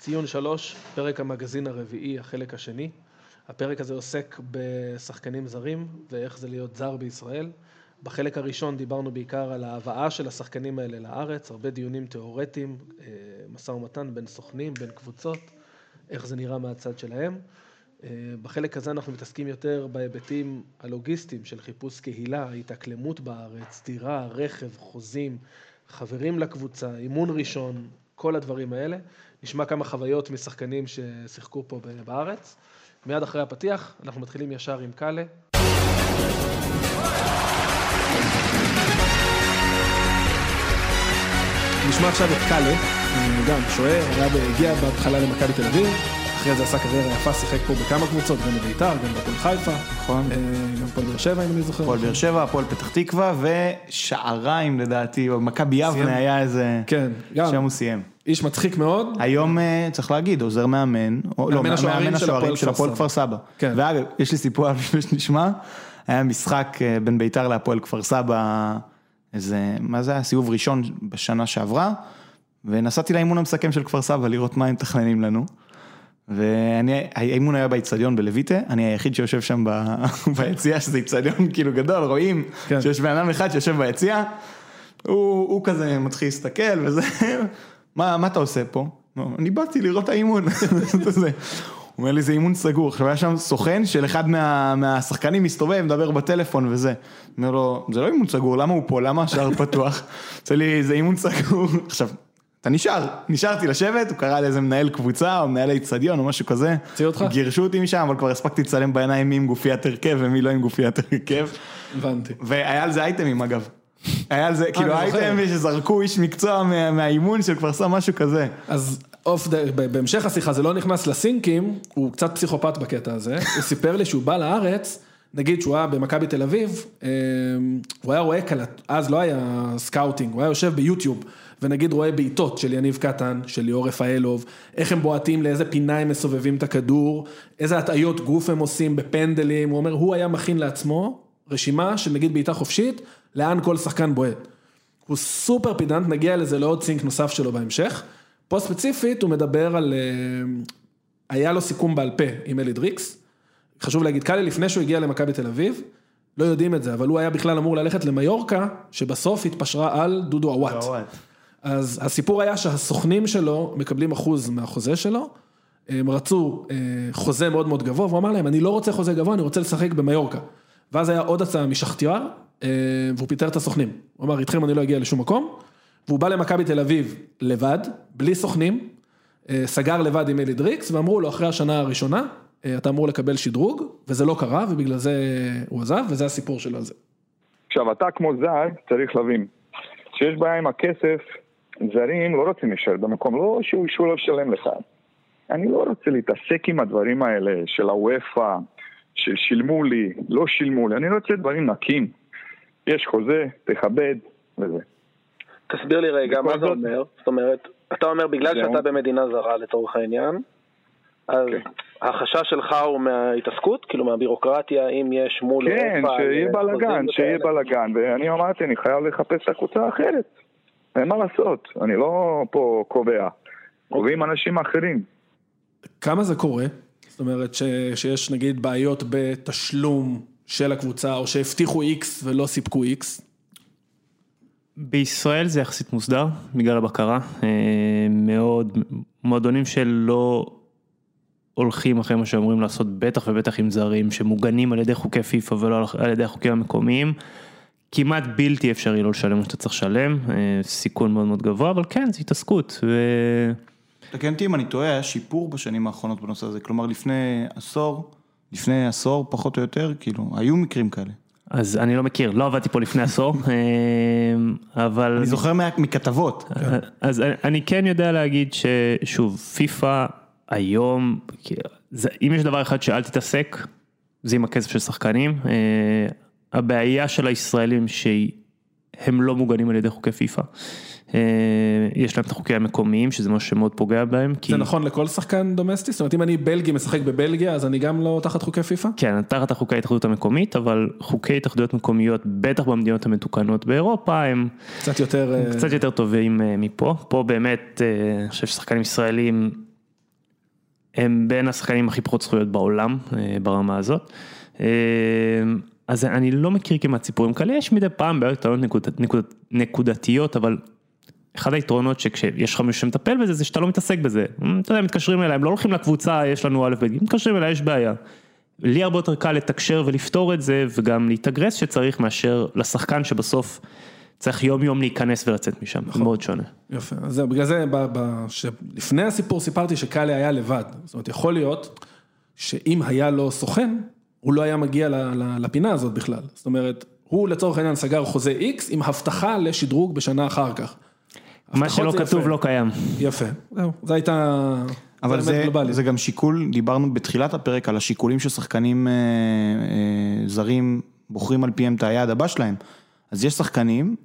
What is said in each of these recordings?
ציון שלוש, פרק המגזין הרביעי, החלק השני. הפרק הזה עוסק בשחקנים זרים ואיך זה להיות זר בישראל. בחלק הראשון דיברנו בעיקר על ההבאה של השחקנים האלה לארץ, הרבה דיונים תיאורטיים, אה, משא ומתן בין סוכנים, בין קבוצות, איך זה נראה מהצד שלהם. אה, בחלק הזה אנחנו מתעסקים יותר בהיבטים הלוגיסטיים של חיפוש קהילה, התאקלמות בארץ, דירה, רכב, חוזים, חברים לקבוצה, אימון ראשון, כל הדברים האלה. נשמע כמה חוויות משחקנים ששיחקו פה בארץ. מיד אחרי הפתיח, אנחנו מתחילים ישר עם קאלה. נשמע עכשיו את קאלה, גם שוער, הגיע בהתחלה למכבי תל אביב, אחרי זה עשה קריירה יפה, שיחק פה בכמה קבוצות, גם בביתר, גם בפועל חיפה, נכון, אה, גם בפועל באר שבע אם אני זוכר. הפועל באר שבע, הפועל פתח תקווה ושעריים לדעתי, או מכבי יבנה היה איזה, כן, גם. שם הוא סיים. איש מצחיק מאוד. היום אה, צריך להגיד, עוזר מאמן, לא, מאמן השוערים של הפועל כפר סבא. כן. ואגב, יש לי סיפור על לפני שנשמע, היה משחק אה, בין ביתר להפועל כפר סבא, איזה, מה זה היה, סיבוב ראשון בשנה שעברה, ונסעתי לאימון המסכם של כפר סבא לראות מה הם מתכננים לנו. ואני, האימון היה באיצטדיון בלויטה, אני היחיד שיושב שם ביציע, שזה איצטדיון כאילו גדול, רואים כן. שיש בן אדם אחד שיושב ביציע, הוא, הוא כזה מתחיל להסתכל וזה, מה, מה אתה עושה פה? אני באתי לראות את האימון. הוא אומר לי זה אימון סגור, עכשיו היה שם סוכן של אחד מה, מהשחקנים מסתובב, מדבר בטלפון וזה, אומר לו, זה לא אימון סגור, למה הוא פה, למה השער פתוח? עושה לי, זה אימון סגור, עכשיו, אתה נשאר, נשארתי לשבת, הוא קרא לאיזה מנהל קבוצה או מנהל האיצטדיון או משהו כזה, הוציא אותך? גירשו אותי משם, אבל כבר הספקתי לצלם בעיניים מי עם גופיית הרכב ומי לא עם גופיית הרכב, הבנתי. והיה על זה אייטמים אגב. היה על זה, כאילו אני זוכר. אייטם שזרקו איש מקצוע מה- מהאימון של כפר סבא, משהו כזה. אז אוף, בהמשך השיחה, זה לא נכנס לסינקים, הוא קצת פסיכופת בקטע הזה, הוא סיפר לי שהוא בא לארץ, נגיד שהוא היה במכבי תל אביב, אה, הוא היה רואה קלט, אז לא היה scouting, הוא היה יושב ביוטיוב, ונגיד רואה בעיטות של יניב קטן, של ליאור רפאלוב, איך הם בועטים, לאיזה פינה הם מסובבים את הכדור, איזה הטעיות גוף הם עושים בפנדלים, הוא אומר, הוא היה מכין לעצמו רשימה של נגיד בעיטה חופשית, לאן כל שחקן בועט. הוא סופר פדנט, נגיע לזה לעוד סינק נוסף שלו בהמשך. פה ספציפית הוא מדבר על, אה, היה לו סיכום בעל פה עם אלי דריקס. חשוב להגיד, קאלי לפני שהוא הגיע למכבי תל אביב, לא יודעים את זה, אבל הוא היה בכלל אמור ללכת למיורקה, שבסוף התפשרה על דודו אוואט. אז הסיפור היה שהסוכנים שלו מקבלים אחוז מהחוזה שלו, הם רצו אה, חוזה מאוד מאוד גבוה, והוא אמר להם, אני לא רוצה חוזה גבוה, אני רוצה לשחק במיורקה. ואז היה עוד הצעה משחטאר, אה, והוא פיטר את הסוכנים. הוא אמר, איתכם אני לא אגיע לשום מקום, והוא בא למכבי תל אביב לבד, בלי סוכנים, אה, סגר לבד עם אלי דריקס, ואמרו לו, אחרי השנה הראשונה, אתה אמור לקבל שדרוג, וזה לא קרה, ובגלל זה הוא עזב, וזה הסיפור שלו על זה. עכשיו, אתה כמו זר, צריך להבין, שיש בעיה עם הכסף, זרים לא רוצים להישאר במקום, לא שהוא שהוא לא ישלם לך. אני לא רוצה להתעסק עם הדברים האלה של הוופא, של שילמו לי, לא שילמו לי, אני רוצה דברים נקיים. יש חוזה, תכבד, וזה. תסביר לי רגע, מה זה זאת- אומר? זאת אומרת, אתה אומר בגלל. שאתה במדינה זרה לצורך העניין, אז כן. החשש שלך הוא מההתעסקות? כאילו מהבירוקרטיה, אם יש מול... כן, שיהיה בלאגן, שיהיה? בלאגן, ואני אמרתי, אני חייב לחפש את הקבוצה האחרת. אין מה לעשות, אני לא פה קובע, קובעים אנשים אחרים. כמה זה קורה? זאת אומרת ש, שיש נגיד בעיות בתשלום של הקבוצה, או שהבטיחו X ולא סיפקו X. בישראל זה יחסית מוסדר בגלל הבקרה, אה, מאוד, מועדונים שלא הולכים אחרי מה שאומרים לעשות, בטח ובטח עם זרים שמוגנים על ידי חוקי פיפ"א ולא על ידי החוקים המקומיים, כמעט בלתי אפשרי לא לשלם מה שאתה צריך לשלם, אה, סיכון מאוד מאוד גבוה, אבל כן, זה התעסקות. ו... תקן אותי אם אני טועה, היה שיפור בשנים האחרונות בנושא הזה, כלומר לפני עשור, לפני עשור פחות או יותר, כאילו, היו מקרים כאלה. אז אני לא מכיר, לא עבדתי פה לפני עשור, אה, אבל... אני זוכר מכתבות. אז אני- כן יודע להגיד ששוב, פיפא היום, אם יש דבר אחד שאל תתעסק, זה עם הכסף של שחקנים. הבעיה של הישראלים שהם לא מוגנים על ידי חוקי פיפא. אה, יש להם את החוקים המקומיים, שזה משהו שמאוד פוגע בהם. כי... זה נכון לכל שחקן דומסטי? זאת אומרת, אם אני בלגי משחק בבלגיה, אז אני גם לא תחת חוקי פיפ"א? כן, תחת החוקי ההתאחדות המקומית, אבל חוקי התאחדויות מקומיות, בטח במדינות המתוקנות באירופה, הם קצת יותר... אה, קצת יותר טובים אה, מפה, פה באמת, אני חושב ששחקנים ישראלים הם בין השחקנים הכי פחות זכויות בעולם ברמה הזאת. אז אני לא מכיר כמעט סיפורים כאלה, יש מדי פעם בעיות קטנות נקוד, נקוד, נקודתיות, אבל אחד היתרונות שכשיש לך מישהו שמטפל בזה, זה שאתה לא מתעסק בזה. אתה יודע, מתקשרים אליי, הם לא הולכים לקבוצה, יש לנו א' ב', מתקשרים אליי, יש בעיה. לי הרבה יותר קל לתקשר ולפתור את זה, וגם להתאגרס שצריך, מאשר לשחקן שבסוף צריך יום יום להיכנס ולצאת משם, זה מאוד שונה. יפה, אז זהו, בגלל זה, ב- ב- לפני הסיפור סיפרתי שקאלי היה לבד. זאת אומרת, יכול להיות שאם היה לו סוכן, הוא לא היה מגיע לפינה הזאת בכלל. זאת אומרת, הוא לצורך העניין סגר חוזה X עם הבטחה לשדרוג בשנה אחר כך. מה שלא כתוב יפה. לא קיים. יפה, זהו, זה הייתה... אבל זה. זה גם שיקול, דיברנו בתחילת הפרק על השיקולים ששחקנים אה, אה, זרים בוחרים על פיהם את היעד הבא שלהם. אז יש שחקנים,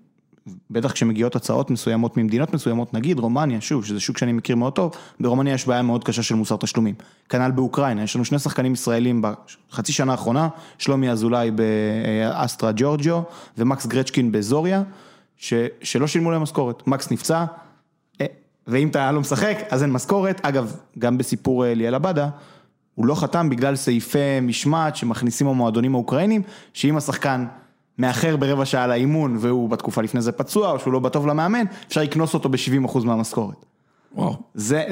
בטח כשמגיעות הצעות מסוימות ממדינות מסוימות, נגיד רומניה, שוב, שזה שוק שאני מכיר מאוד טוב, ברומניה יש בעיה מאוד קשה של מוסר תשלומים. כנ"ל באוקראינה, יש לנו שני שחקנים ישראלים בחצי שנה האחרונה, שלומי אזולאי באסטרה ג'ורג'יו ומקס גרצ'קין באזוריה, ש, שלא שילמו להם משכורת. מקס נפצע, אה, ואם אתה לא משחק, אז אין משכורת. אגב, גם בסיפור אה, ליאל עבדה, הוא לא חתם בגלל סעיפי משמעת שמכניסים המועדונים האוקראינים, שאם השחקן מאחר ברבע שעה לאימון והוא בתקופה לפני זה פצוע או שהוא לא בטוב למאמן, אפשר לקנוס אותו ב-70% מהמשכורת. וואו. זה,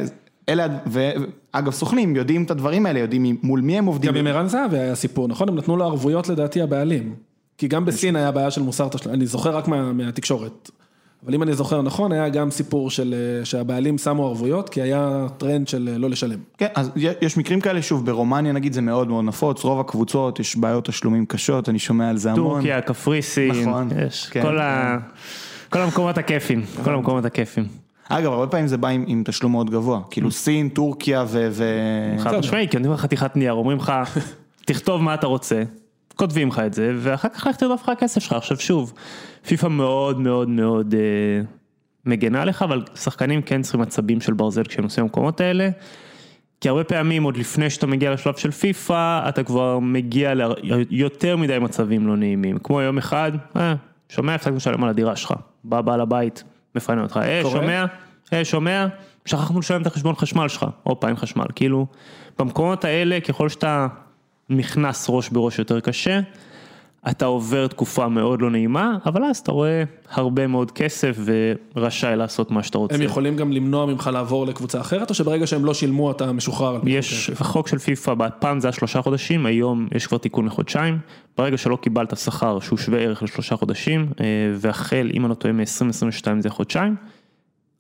אלה, ואגב סוכנים יודעים את הדברים האלה, יודעים מול מי הם עובדים. גם עם ערן זהבי היה סיפור, נכון? הם נתנו לו ערבויות לדעתי הבעלים. כי גם בסין היה בעיה של מוסר תשלום, אני זוכר רק מה, מהתקשורת. אבל אם אני זוכר נכון, היה גם סיפור של אה, שהבעלים שמו ערבויות, כי היה טרנד של אה, לא לשלם. כן, אז יש מקרים כאלה, שוב, ברומניה נגיד זה מאוד מאוד נפוץ, רוב הקבוצות יש בעיות תשלומים קשות, אני שומע על זה המון. טורקיה, קפריסין, נכון, יש, כן, כל ה- כל המקומות הכיפים, כל המקומות הכיפים. אגב, הרבה פעמים זה בא עם, עם תשלום מאוד גבוה, כאילו סין, טורקיה ו... ו... חד משמעי, כי נותנים לך חתיכת נייר, אומרים לך, תכתוב מה אתה רוצה, כותבים לך את זה, ואחר כך לך תרדוף לך הכסף שלך. עכשיו שוב, פיפא מאוד מאוד מאוד אה, מגנה עליך, אבל שחקנים כן צריכים עצבים של ברזל כשהם עושים במקומות האלה. כי הרבה פעמים עוד לפני שאתה מגיע לשלב של פיפא, אתה כבר מגיע ליותר מדי מצבים לא נעימים. כמו יום אחד, אה, שומע, הפסקנו לשלם על הדירה שלך. בא בעל הבית, מפנה אותך, אה, קורה? שומע, אה, שומע, שכחנו לשלם את החשבון חשמל שלך. הופה, אין חשמל. כאילו, במקומות האלה, ככל שאתה נכנס ראש בראש יותר קשה, אתה עובר תקופה מאוד לא נעימה, אבל אז אתה רואה הרבה מאוד כסף ורשאי לעשות מה שאתה רוצה. הם יכולים גם למנוע ממך לעבור לקבוצה אחרת, או שברגע שהם לא שילמו אתה משוחרר? יש, החוק של פיפא, פעם זה היה שלושה חודשים, היום יש כבר תיקון לחודשיים. ברגע שלא קיבלת שכר שהוא שווה ערך לשלושה חודשים, אה, והחל, אם אני לא טועה, מ-2022 זה חודשיים,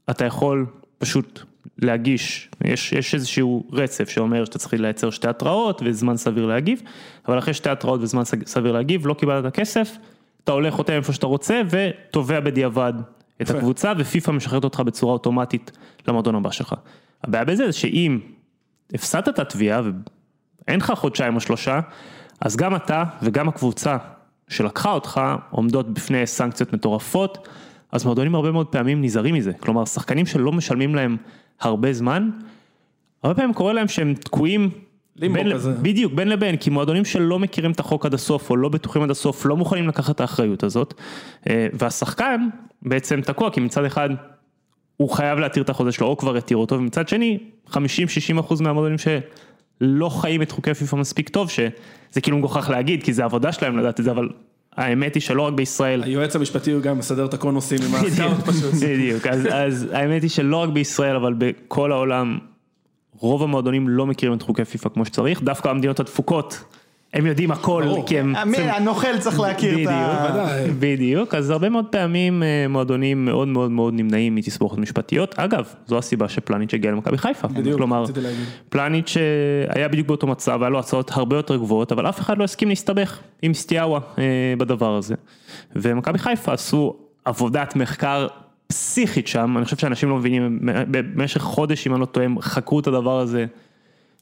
אתה יכול פשוט להגיש, יש, יש איזשהו רצף שאומר שאתה צריך לייצר שתי התראות וזמן סביר להגיב, אבל אחרי שתי התראות וזמן סביר להגיב, לא קיבלת את הכסף, אתה הולך חותם איפה שאתה רוצה ותובע בדיעבד את. הקבוצה ופיפא משחררת אותך בצורה אוטומטית למועדון הבא שלך. הבעיה בזה זה שאם הפסדת את התביעה ואין לך חודשיים או שלושה, אז גם אתה וגם הקבוצה שלקחה אותך עומדות בפני סנקציות מטורפות, אז מועדונים הרבה מאוד פעמים נזהרים מזה, כלומר שחקנים שלא משלמים להם הרבה זמן, הרבה פעמים קורה להם שהם תקועים בין, כזה. בדיוק, בין לבין, כי מועדונים שלא מכירים את החוק עד הסוף או לא בטוחים עד הסוף, לא מוכנים לקחת את האחריות הזאת, אה, והשחקן בעצם תקוע, כי מצד אחד הוא חייב להתיר את החוזה שלו, או כבר יתיר אותו, ומצד שני, 50-60 אחוז מהמועדונים שלא חיים את חוקי פיפ"א מספיק טוב, שזה כאילו מגוחך להגיד, כי זה עבודה שלהם לדעת את זה, אבל האמת היא שלא רק בישראל, היועץ המשפטי הוא גם מסדר את הקונוסים עם הסקאוט פשוט. בדיוק, אז, אז האמת היא שלא רק בישראל, אבל בכל העולם, רוב המועדונים לא מכירים את חוקי פיפ"א כמו שצריך, דווקא המדינות הדפוקות, הם יודעים הכל, ברור. כי הם... המ- הנוכל צריך להכיר את ה... בדיוק, אז הרבה מאוד פעמים אה, מועדונים מאוד מאוד מאוד נמנעים מתסבוכות משפטיות. אגב, זו הסיבה שפלניץ' הגיע למכבי חיפה. בדיוק, כלומר. פלניץ' אה, היה בדיוק באותו מצב, היה לו הצעות הרבה יותר גבוהות, אבל אף אחד לא הסכים להסתבך עם סטיאבה אה, בדבר הזה. ומכבי חיפה עשו עבודת מחקר פסיכית שם, אני חושב שאנשים לא מבינים, במשך חודש, אם אני לא טועה, חקרו את הדבר הזה.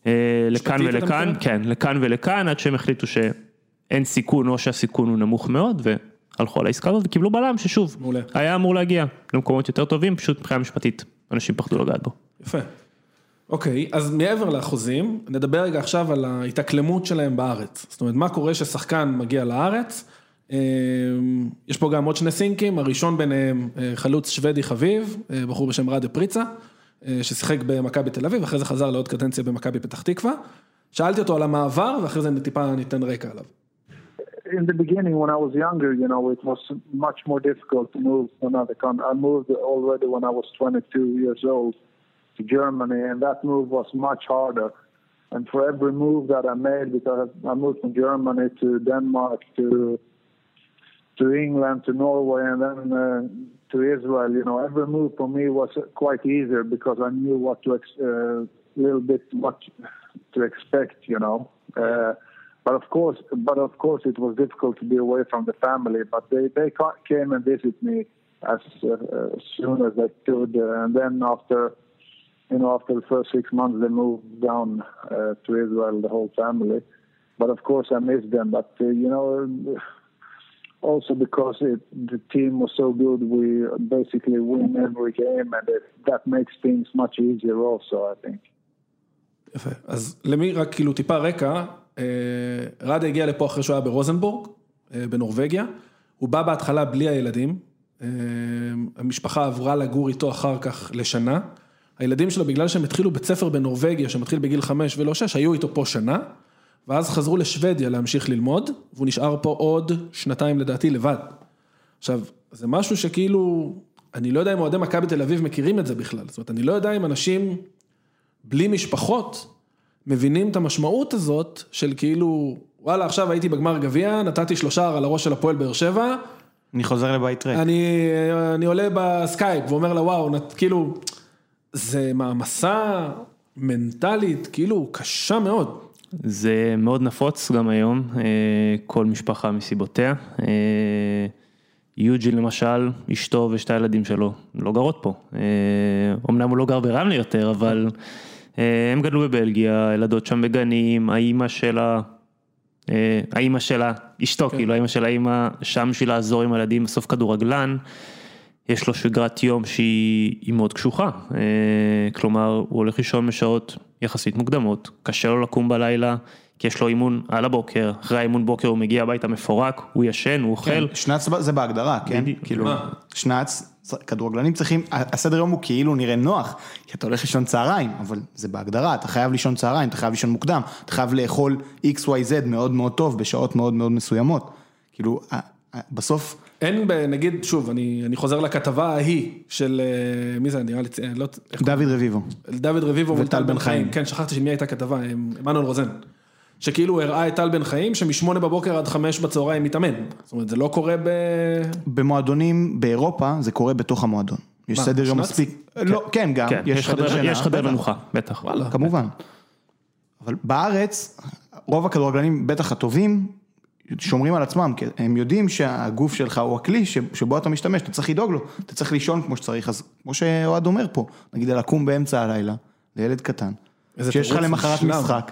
אה, לכאן ולכאן? כן, לכאן ולכאן, עד שהם החליטו שאין סיכון או שהסיכון הוא נמוך מאוד, והלכו על העסקה הזאת וקיבלו בלם ששוב, מעולה. היה אמור להגיע למקומות יותר טובים, פשוט מבחינה משפטית, אנשים פחדו לגעת בו. יפה. אוקיי, אז מעבר לאחוזים, נדבר רגע עכשיו על ההתאקלמות שלהם בארץ. זאת אומרת, מה קורה ששחקן מגיע לארץ? אה, יש פה גם עוד שני סינקים, הראשון ביניהם אה, חלוץ שוודי חביב, בחור בשם ראדה פריצה. אה, ששיחק במכבי תל אביב, אחרי זה חזר לעוד קדנציה במכבי פתח תקווה. שאלתי אותו על המעבר, ואחרי זה טיפה ניתן רקע עליו. in the beginning when I was younger, you know, it was much more difficult to move to another country. I moved already when I was 22 years old to Germany, and that move was much harder. And for every move that I made, because I moved from Germany to Denmark to to England to Norway and then uh, to Israel, you know, every move for me was quite easier because I knew what to ex- uh, little bit what to expect, you know. Uh, but of course, but of course, it was difficult to be away from the family. But they they came and visit me as uh, as soon as they could, uh, and then after, you know, after the first six months, they moved down uh, to Israel, the whole family. But of course, I miss them. But uh, you know, also because it, the team was so good, we basically win every game, and it, that makes things much easier. Also, I think. יפה. אז למי רק כאילו טיפה רקע, אה, רדה הגיע לפה אחרי שהוא היה ברוזנבורג, אה, בנורבגיה. הוא בא בהתחלה בלי הילדים. אה, המשפחה עברה לגור איתו אחר כך לשנה. הילדים שלו, בגלל שהם התחילו בית ספר בנורבגיה, שמתחיל בגיל חמש ולא שש, היו איתו פה שנה. ואז חזרו לשוודיה להמשיך ללמוד, והוא נשאר פה עוד שנתיים לדעתי לבד. עכשיו, זה משהו שכאילו, אני לא יודע אם אוהדי מכבי תל אביב מכירים את זה בכלל. זאת אומרת, אני לא יודע אם אנשים בלי משפחות מבינים את המשמעות הזאת של כאילו, וואלה, עכשיו הייתי בגמר גביע, נתתי שלושה על הראש של הפועל באר שבע, אני חוזר לבית ריק. אני, אני עולה בסקייפ ואומר לה, וואו, נת, כאילו, זה מעמסה מנטלית, כאילו, קשה מאוד. זה מאוד נפוץ גם היום, אה, כל משפחה מסיבותיה. אה, יוג'י למשל, אשתו ושתי הילדים שלו לא גרות פה. אה, אמנם הוא לא גר ברמלה יותר, אבל הם גדלו בבלגיה, ילדות שם בגנים, האימא שלה, האימא שלה, אשתו כן. כאילו, האימא של האימא שם בשביל לעזור עם הילדים בסוף כדורגלן. יש לו שגרת יום שהיא מאוד קשוחה, כלומר הוא הולך לישון בשעות יחסית מוקדמות, קשה לו לקום בלילה, כי יש לו אימון על הבוקר, אחרי האימון בוקר הוא מגיע הביתה מפורק, הוא ישן, הוא אוכל. כן, שנץ זה בהגדרה, כן? בדיוק. כאילו, מה? שנץ, כדורגלנים צריכים, הסדר יום הוא כאילו נראה נוח, כי אתה הולך לישון צהריים, אבל זה בהגדרה, אתה חייב לישון צהריים, אתה חייב לישון מוקדם, אתה חייב לאכול XYZ מאוד מאוד טוב, בשעות מאוד מאוד מסוימות. כאילו, בסוף, אין, נגיד, שוב, אני, אני חוזר לכתבה ההיא של, אה, מי זה, נראה לי, אה, לא, דוד רביבו. דוד רביבו וטל וטל בן חיים, חיים. כן, שכחתי של מי הייתה כתבה, עמנואל רוזן. שכאילו הוא הראה את טל בן חיים, שמשמונה בבוקר עד חמש בצהריים מתאמן. זאת אומרת, זה לא קורה ב... במועדונים באירופה זה קורה בתוך המועדון. יש מה, סדר יום? מספיק, לא, כן גם, כן, יש חדר- יש חדר בטח. מנוחה, בטח. כמובן. אבל בארץ, רוב הכדורגלנים, בטח הטובים, שומרים על עצמם, כי הם יודעים שהגוף שלך הוא הכלי שבו אתה משתמש, אתה צריך לדאוג לו, אתה צריך לישון כמו שצריך, אז כמו שאוהד אומר פה, נגיד לקום באמצע הלילה, לילד קטן, שיש לך למחרת. משחק,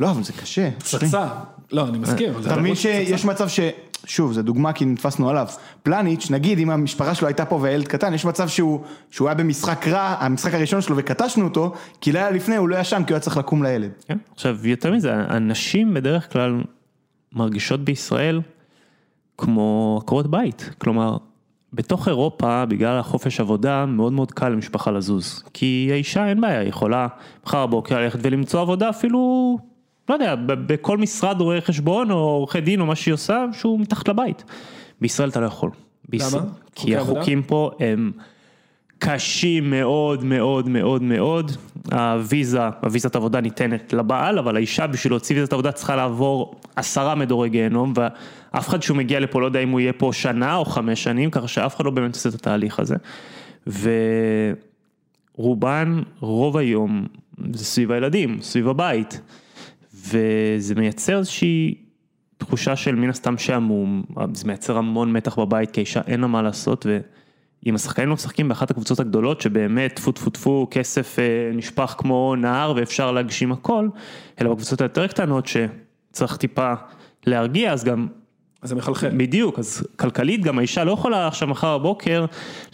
לא, אבל זה קשה. פצצה. לא, אני מסכים. אתה מבין. שיש מצב ש... שוב, זו דוגמה כי נתפסנו עליו. פלניץ', נגיד אם המשפחה שלו הייתה פה והילד קטן, יש מצב שהוא, שהוא היה במשחק רע, המשחק הראשון שלו וקטשנו אותו, כי לילה לפני הוא לא ישן כי הוא היה צריך לקום לילד. כן. עכשיו, יותר מזה, הנשים בדרך כלל מרגישות בישראל כמו עקרות בית. כלומר, בתוך אירופה, בגלל החופש עבודה, מאוד מאוד קל למשפחה לזוז. כי האישה אין בעיה, היא יכולה מחר בבוקר ללכת ולמצוא עבודה אפילו, לא יודע, בכל משרד רואה חשבון או עורכי דין או מה שהיא עושה, שהוא מתחת לבית. בישראל אתה לא יכול. בישראל- למה? כי חוקי עבודה? החוקים פה הם קשים מאוד מאוד מאוד מאוד, הוויזה, הוויזת עבודה ניתנת לבעל, אבל האישה בשביל להוציא ויזת עבודה צריכה לעבור עשרה מדורי גיהנום, ואף אחד שהוא מגיע לפה לא יודע אם הוא יהיה פה שנה או חמש שנים, ככה שאף אחד לא באמת עושה את התהליך הזה. ורובן, רוב היום, זה סביב הילדים, סביב הבית, וזה מייצר איזושהי תחושה של מן הסתם שעמום, זה מייצר המון מתח בבית, כי האישה אין לה מה לעשות, ואם השחקנים לא משחקים באחת הקבוצות הגדולות, שבאמת טפו טפו טפו, כסף אה, נשפך כמו נהר ואפשר להגשים הכל, אלא בקבוצות היותר קטנות שצריך טיפה להרגיע, אז גם אז זה מחלחל. בדיוק, אז כלכלית גם האישה לא יכולה עכשיו מחר בבוקר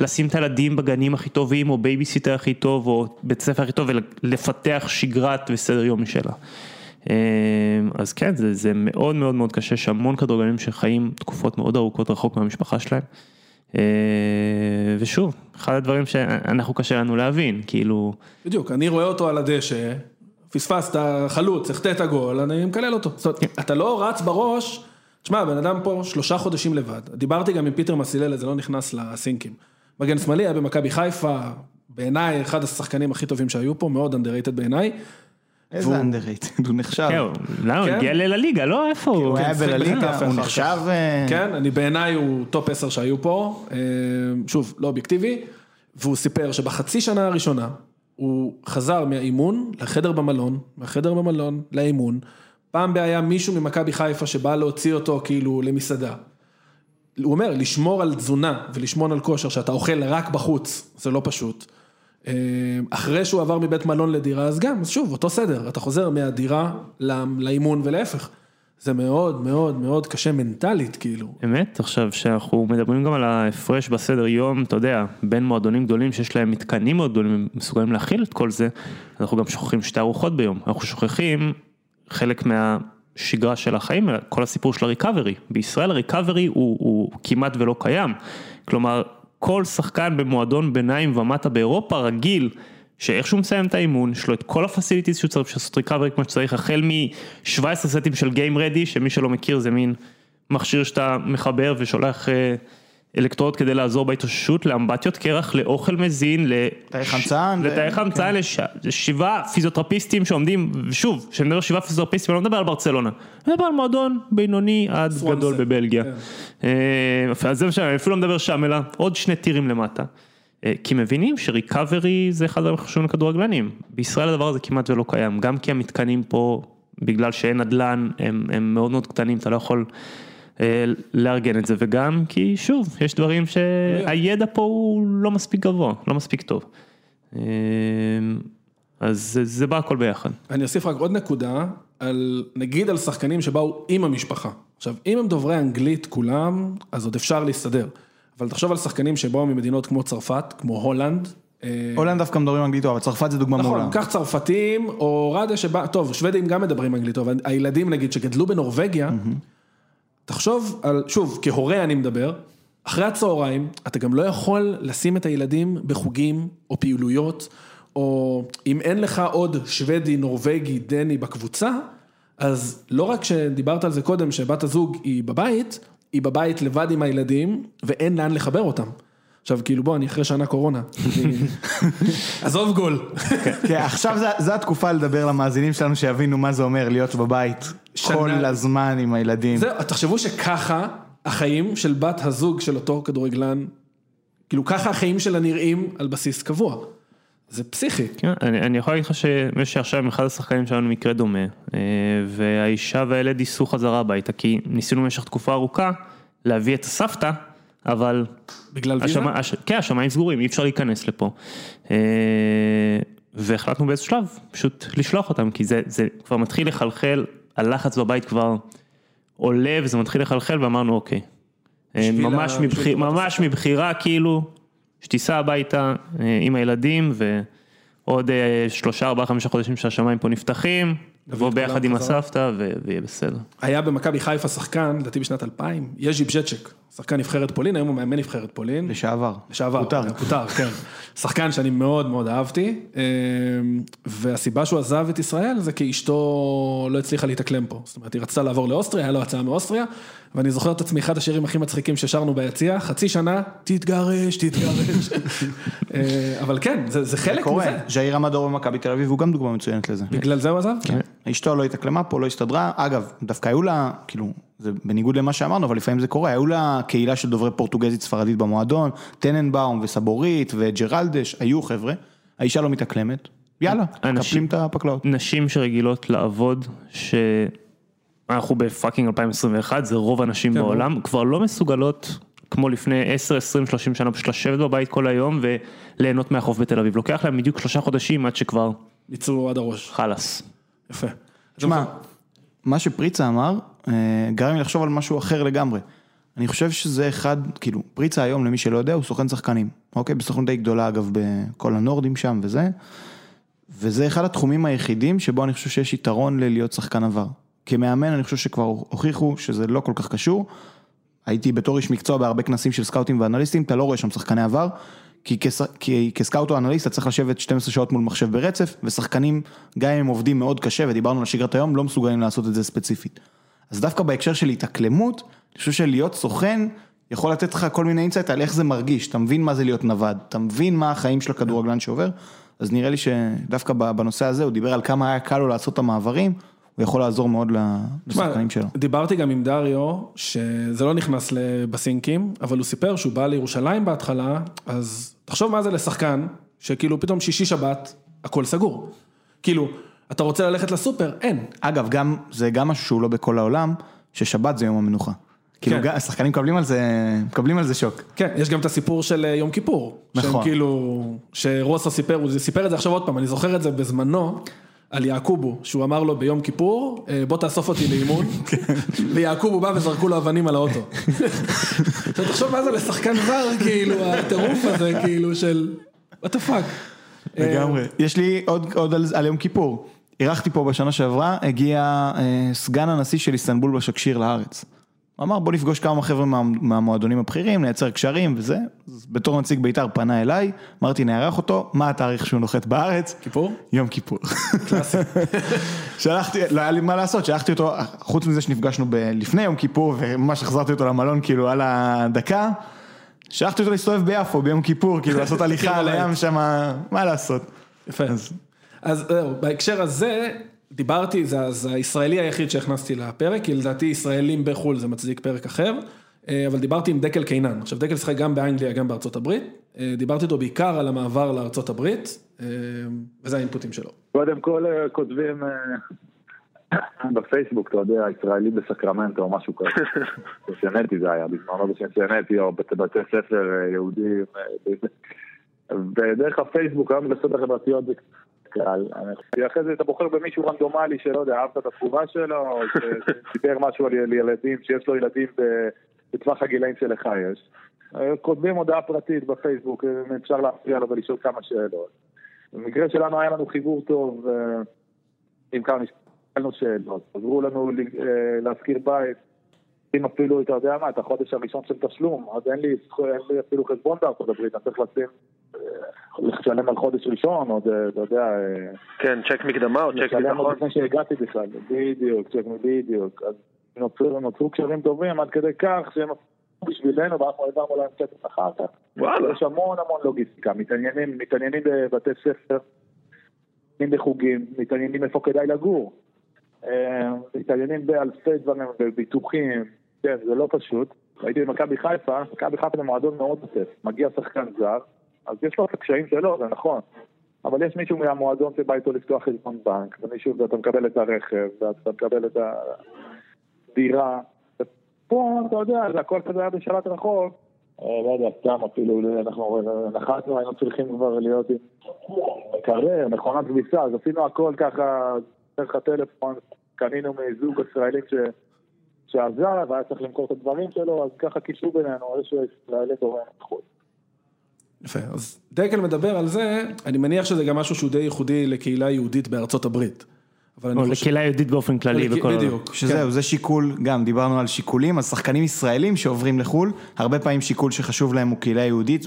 לשים את הילדים בגנים הכי טובים, או בייביסיטר הכי טוב, או בית ספר הכי טוב, ולפתח שגרת וסדר יום משלה. אה, אז כן, זה, זה מאוד מאוד מאוד קשה, יש המון כדורגלנים שחיים תקופות מאוד ארוכות רחוק מהמשפחה שלהם. אה, ושוב, אחד הדברים שאנחנו קשה לנו להבין, כאילו, בדיוק, אני רואה אותו על הדשא, פספסת חלוץ, החטאת גול, אני מקלל אותו. זאת אומרת, אתה לא רץ בראש, תשמע, בן אדם פה שלושה חודשים לבד. דיברתי גם עם פיטר מסיללה, זה לא נכנס לסינקים. מגן שמאלי היה במכבי חיפה, בעיניי אחד השחקנים הכי טובים שהיו פה, מאוד underrated בעיניי. איזה underrated, הוא נחשב. כן, למה, הוא כן. הגיע ללה ליגה, לא? איפה הוא? הוא היה שיחק בלה ליגה, הוא נחשב... אה, כן, אני בעיניי הוא top 10 שהיו פה, אה, שוב, לא אובייקטיבי, והוא סיפר שבחצי שנה הראשונה, הוא חזר מהאימון לחדר במלון, מהחדר במלון לאימון, פעם היה מישהו ממכבי חיפה שבא להוציא אותו כאילו למסעדה. הוא אומר, לשמור על תזונה ולשמור על כושר, שאתה אוכל רק בחוץ, זה לא פשוט. אה, אחרי שהוא עבר מבית מלון לדירה, אז גם, אז שוב, אותו סדר, אתה חוזר מהדירה לא- לאימון ולהפך. זה מאוד מאוד מאוד קשה מנטלית, כאילו. אמת, עכשיו שאנחנו מדברים גם על ההפרש בסדר יום, אתה יודע, בין מועדונים גדולים שיש להם מתקנים מאוד גדולים, מסוגלים להכיל את כל זה, אנחנו גם שוכחים שתי ארוחות ביום, אנחנו שוכחים חלק מהשגרה של החיים, כל הסיפור של הריקאברי, בישראל הריקאברי הוא, הוא כמעט ולא קיים, כלומר כל שחקן במועדון ביניים ומטה באירופה רגיל. שאיך שהוא מסיים את האימון, יש לו את כל ה facilities שהוא צריך לעשות recovery כמו שצריך, החל מ-17 סטים של Game Ready, שמי שלא מכיר זה מין מכשיר שאתה מחבר ושולח אלקטרוד כדי לעזור בהתאוששות, לאמבטיות קרח, לאוכל מזין, תאי חמצן, לתאי חמצן, לש- לשבעה פיזיותרפיסטים שעומדים, ושוב, כשאני מדבר שבעה פיזיותרפיסטים, אני לא מדבר על ברצלונה, אני מדבר על מועדון בינוני עד גדול בבלגיה. כן. אה, אז זה מה שאני אפילו לא מדבר שם, אלא עוד שני טירים למטה. אה, כי מבינים שריקאברי זה אחד הדברים החשובים לכדורגלנים. בישראל הדבר הזה כמעט ולא קיים, גם כי המתקנים פה, בגלל שאין נדל"ן, הם, הם מאוד מאוד קטנים, אתה לא יכול לארגן את זה, וגם כי שוב, יש דברים שהידע פה הוא לא מספיק גבוה, לא מספיק טוב. אה, אז זה, זה בא הכל ביחד. אני אוסיף רק עוד נקודה, על, נגיד על שחקנים שבאו עם המשפחה. עכשיו, אם הם דוברי אנגלית כולם, אז עוד אפשר להסתדר. אבל תחשוב על שחקנים שבאו ממדינות כמו צרפת, כמו הולנד. אה, הולנד דווקא מדברים אנגלית טוב, אבל צרפת זה דוגמה מעולה. נכון, קח צרפתים, או רדה שבא, טוב, שוודים גם מדברים אנגלית טוב, הילדים נגיד שגדלו בנורבגיה, תחשוב על, שוב, כהורה אני מדבר, אחרי הצהריים, אתה גם לא יכול לשים את הילדים בחוגים או פעילויות, או אם אין לך עוד שוודי, נורבגי, דני בקבוצה, אז לא רק שדיברת על זה קודם, שבת הזוג היא בבית, היא בבית לבד עם הילדים, ואין לאן לחבר אותם. עכשיו, כאילו, בוא, אני אחרי שנה קורונה. עזוב גול. כן, עכשיו זה- זו התקופה לדבר למאזינים שלנו שיבינו מה זה אומר להיות בבית. כל הזמן עם הילדים. זהו, תחשבו שככה החיים של בת הזוג של אותו כדורגלן, כאילו ככה החיים שלה נראים על בסיס קבוע. זה פסיכי. כן, אני, אני יכול להגיד לך שיש עכשיו עם אחד השחקנים שלנו מקרה דומה, אה, והאישה והילד ייסעו חזרה הביתה, כי ניסינו במשך תקופה ארוכה להביא את הסבתא, אבל... בגלל ויזה? השמי, הש, כן, השמיים סגורים, אי אפשר להיכנס לפה. אה, והחלטנו באיזשהו שלב פשוט לשלוח אותם, כי זה, זה כבר מתחיל לחלחל, הלחץ בבית כבר עולה וזה מתחיל לחלחל, ואמרנו אוקיי. אה, ממש, ה- בשביל ממש מבחירה כאילו, שתיסע הביתה אה, עם הילדים ועוד שלושה, ארבעה, חמישה חודשים שהשמיים פה נפתחים, נבוא ביחד עם. הסבתא ויהיה בסדר. היה במכבי חיפה שחקן, לדעתי בשנת 2000, יז'י בז'צ'ק, שחקן נבחרת פולין, היום הוא מאמן נבחרת פולין. לשעבר. לשעבר, פוטר. היה פוטר, כן. שחקן שאני מאוד מאוד אהבתי, אה, והסיבה שהוא עזב את ישראל זה כי אשתו לא הצליחה להתאקלם פה. זאת אומרת, היא רצתה לעבור לאוסטריה, היה לו הצעה מאוסטריה, ואני זוכר את עצמי, אחד השירים הכי מצחיקים ששרנו ביציע, חצי שנה, תתגרש, תתגרש. אה, אבל כן, זה זה חלק קורה, מזה. ז'איר המדור במכבי תל אביב הוא גם דוגמה מצוינת לזה. בגלל זה הוא עזב? כן. אשתו לא התאקלמה פה, לא הסתדרה, אגב, דווקא היו לה, כאילו, זה בניגוד למה שאמרנו, אבל לפעמים זה קורה, היו לה קהילה של דוברי פורטוגזית ספרדית במועדון, טננבאום וסבורית וג'רלדש, היו חבר'ה, האישה לא מתאקלמת, יאללה, אנשים- מקפלים את הפקלאות. נשים שרגילות לעבוד, שאנחנו בפאקינג 2021, זה רוב הנשים כן, בעולם, כבר לא מסוגלות, כמו לפני 10, 20, 30 שנה, פשוט לשבת בבית כל היום וליהנות מהחוף בתל אביב. לוקח להם בדיוק שלושה חודשים עד שכבר יצאו עד הראש. חלאס. יפה. תשמע, מה שפריצה אמר, אה, גרם לי לחשוב על משהו אחר לגמרי. אני חושב שזה אחד, כאילו, פריצה היום, למי שלא יודע, הוא סוכן שחקנים. אוקיי? בסוכנות די גדולה, אגב, בכל הנורדים שם וזה. וזה אחד התחומים היחידים שבו אני חושב שיש יתרון ללהיות שחקן עבר. כמאמן, אני חושב שכבר הוכיחו שזה לא כל כך קשור. הייתי בתור איש מקצוע בהרבה כנסים של סקאוטים ואנליסטים, אתה לא רואה שם שחקני עבר, כי, כס, כי כסקאוט או אנליסט אתה צריך לשבת 12 שעות מול מחשב ברצף, ושחקנים, גם אם הם עובדים מאוד קשה, ודיברנו על שגרת היום, לא מסוגלים לעשות את זה ספציפית. אז דווקא בהקשר של התאקלמות, אני חושב שלהיות סוכן, יכול לתת לך כל מיני insight על איך זה מרגיש, אתה מבין מה זה להיות נווד, אתה מבין מה החיים של הכדורגלן שעובר, אז נראה לי שדווקא בנושא הזה הוא דיבר על כמה היה קל לו לעשות את המעברים, הוא יכול לעזור מאוד לשחקנים שלו. דיברתי גם עם דריו, שזה לא נכנס בסינקים, אבל הוא סיפר שהוא בא לירושלים בהתחלה, אז תחשוב מה זה לשחקן, שכאילו פתאום שישי שבת, הכל סגור. כאילו, אתה רוצה ללכת לסופר, אין. אגב, גם, זה גם משהו שהוא לא בכל העולם, ששבת זה יום המנוחה. כאילו, כן. השחקנים מקבלים על זה, מקבלים על זה שוק. כן, יש גם את הסיפור של אה, יום כיפור. נכון. שהם כאילו, שרוסו סיפר, הוא סיפר את זה עכשיו עוד פעם, אני זוכר את זה בזמנו, על יעקובו, שהוא אמר לו ביום כיפור, אה, בוא תאסוף אותי לאימון, ויעקובו בא וזרקו לו אבנים על האוטו. עכשיו תחשוב מה זה לשחקן זר, כאילו, הטירוף הזה, כאילו, של, the fuck. לגמרי. יש לי עוד, עוד על, על יום כיפור. אירחתי פה בשנה שעברה, הגיע אה, סגן הנשיא של איסטנבול בשקשיר לארץ. הוא אמר בוא נפגוש כמה חבר'ה מה, מהמועדונים הבכירים, נייצר קשרים וזה. אז בתור נציג בית"ר פנה אליי, אמרתי נארח אותו, מה התאריך שהוא נוחת בארץ? כיפור? יום כיפור. שלחתי, לא היה לי מה לעשות, שלחתי אותו, חוץ מזה שנפגשנו ב, לפני יום כיפור וממש החזרתי אותו למלון כאילו על הדקה. שלחתי אותו להסתובב ביפו ביום כיפור, כאילו לעשות הליכה על הים שם, מה לעשות. יפה. אז זהו, בהקשר הזה, דיברתי, זה, זה הישראלי היחיד שהכנסתי לפרק, כי לדעתי ישראלים בחו"ל זה מצדיק פרק אחר, אה, אבל דיברתי עם דקל קינן, עכשיו דקל שיחק גם באנגליה, גם בארצות הברית, אה, דיברתי איתו בעיקר על המעבר לארצות הברית, אה, וזה האינפוטים שלו. קודם כל כותבים בפייסבוק, אתה יודע, ישראלי בסקרמנטו או משהו כזה. בשנטי זה היה, בזמנו בשנטי, או בתי ספר יהודים. ודרך הפייסבוק, היום ברשתות החברתיות זה קל. אחרי זה אתה בוחר במישהו רנדומלי שלא יודע, אהבת את התגובה שלו, שסיפר משהו על ילדים, שיש לו ילדים בטווח הגילאים שלך יש. כותבים הודעה פרטית בפייסבוק, אפשר להפריע לו ולשאול כמה שאלות. במקרה שלנו היה לנו חיבור טוב עם כמה נשאלנו שאלות, עזרו לנו להשכיר בית. אם אפילו, אתה יודע מה, את החודש הראשון של תשלום, אז אין לי, אין לי אפילו חשבון בארצות הברית, אני צריך לשים, לשלם על חודש ראשון, או אתה יודע... כן, צ'ק מקדמה או צ'ק לשלם עוד ביטחון. לפני שהגעתי בכלל, בדיוק, צ'ק בדיוק. אז נוצרו, נוצרו קשרים טובים עד כדי כך שהם עשו בשבילנו ואנחנו העברנו להם כסף אחר כך. וואלה. יש המון המון לוגיסטיקה, מתעניינים, מתעניינים בבתי ספר, מתעניינים בחוגים, מתעניינים איפה כדאי לגור. אה, מתעניינים באלפי דברים, בביטוחים, כן, זה לא פשוט. הייתי במכבי חיפה, מכבי חיפה זה מועדון מאוד עוטף. מגיע שחקן זר, אז יש לו את הקשיים שלו, זה נכון. אבל יש מישהו מהמועדון שבא איתו לפתוח חשבון בנק, ומישהו, ואתה מקבל את הרכב, ואתה מקבל את הדירה. ופה, אתה יודע, זה הכל כזה היה בשלט רחוק. אה, לא יודע, סתם אפילו, אנחנו נחתנו, היינו צריכים כבר להיות עם מקרר, מכונת כביסה, אז עשינו הכל ככה, דרך הטלפון, קנינו מזוג ישראלים ש... שעזב, והיה צריך למכור את הדברים שלו, אז ככה קישרו בינינו, איזשהו ישראלי דורם מחוץ. יפה, אז דקל מדבר על זה, אני מניח שזה גם משהו שהוא די ייחודי לקהילה יהודית בארצות הברית. או חושב- לקהילה יהודית באופן כללי לק- בכל. בדיוק, שזהו, זה שיקול, גם דיברנו על שיקולים, אז שחקנים ישראלים שעוברים לחו"ל, הרבה פעמים שיקול שחשוב להם הוא קהילה יהודית,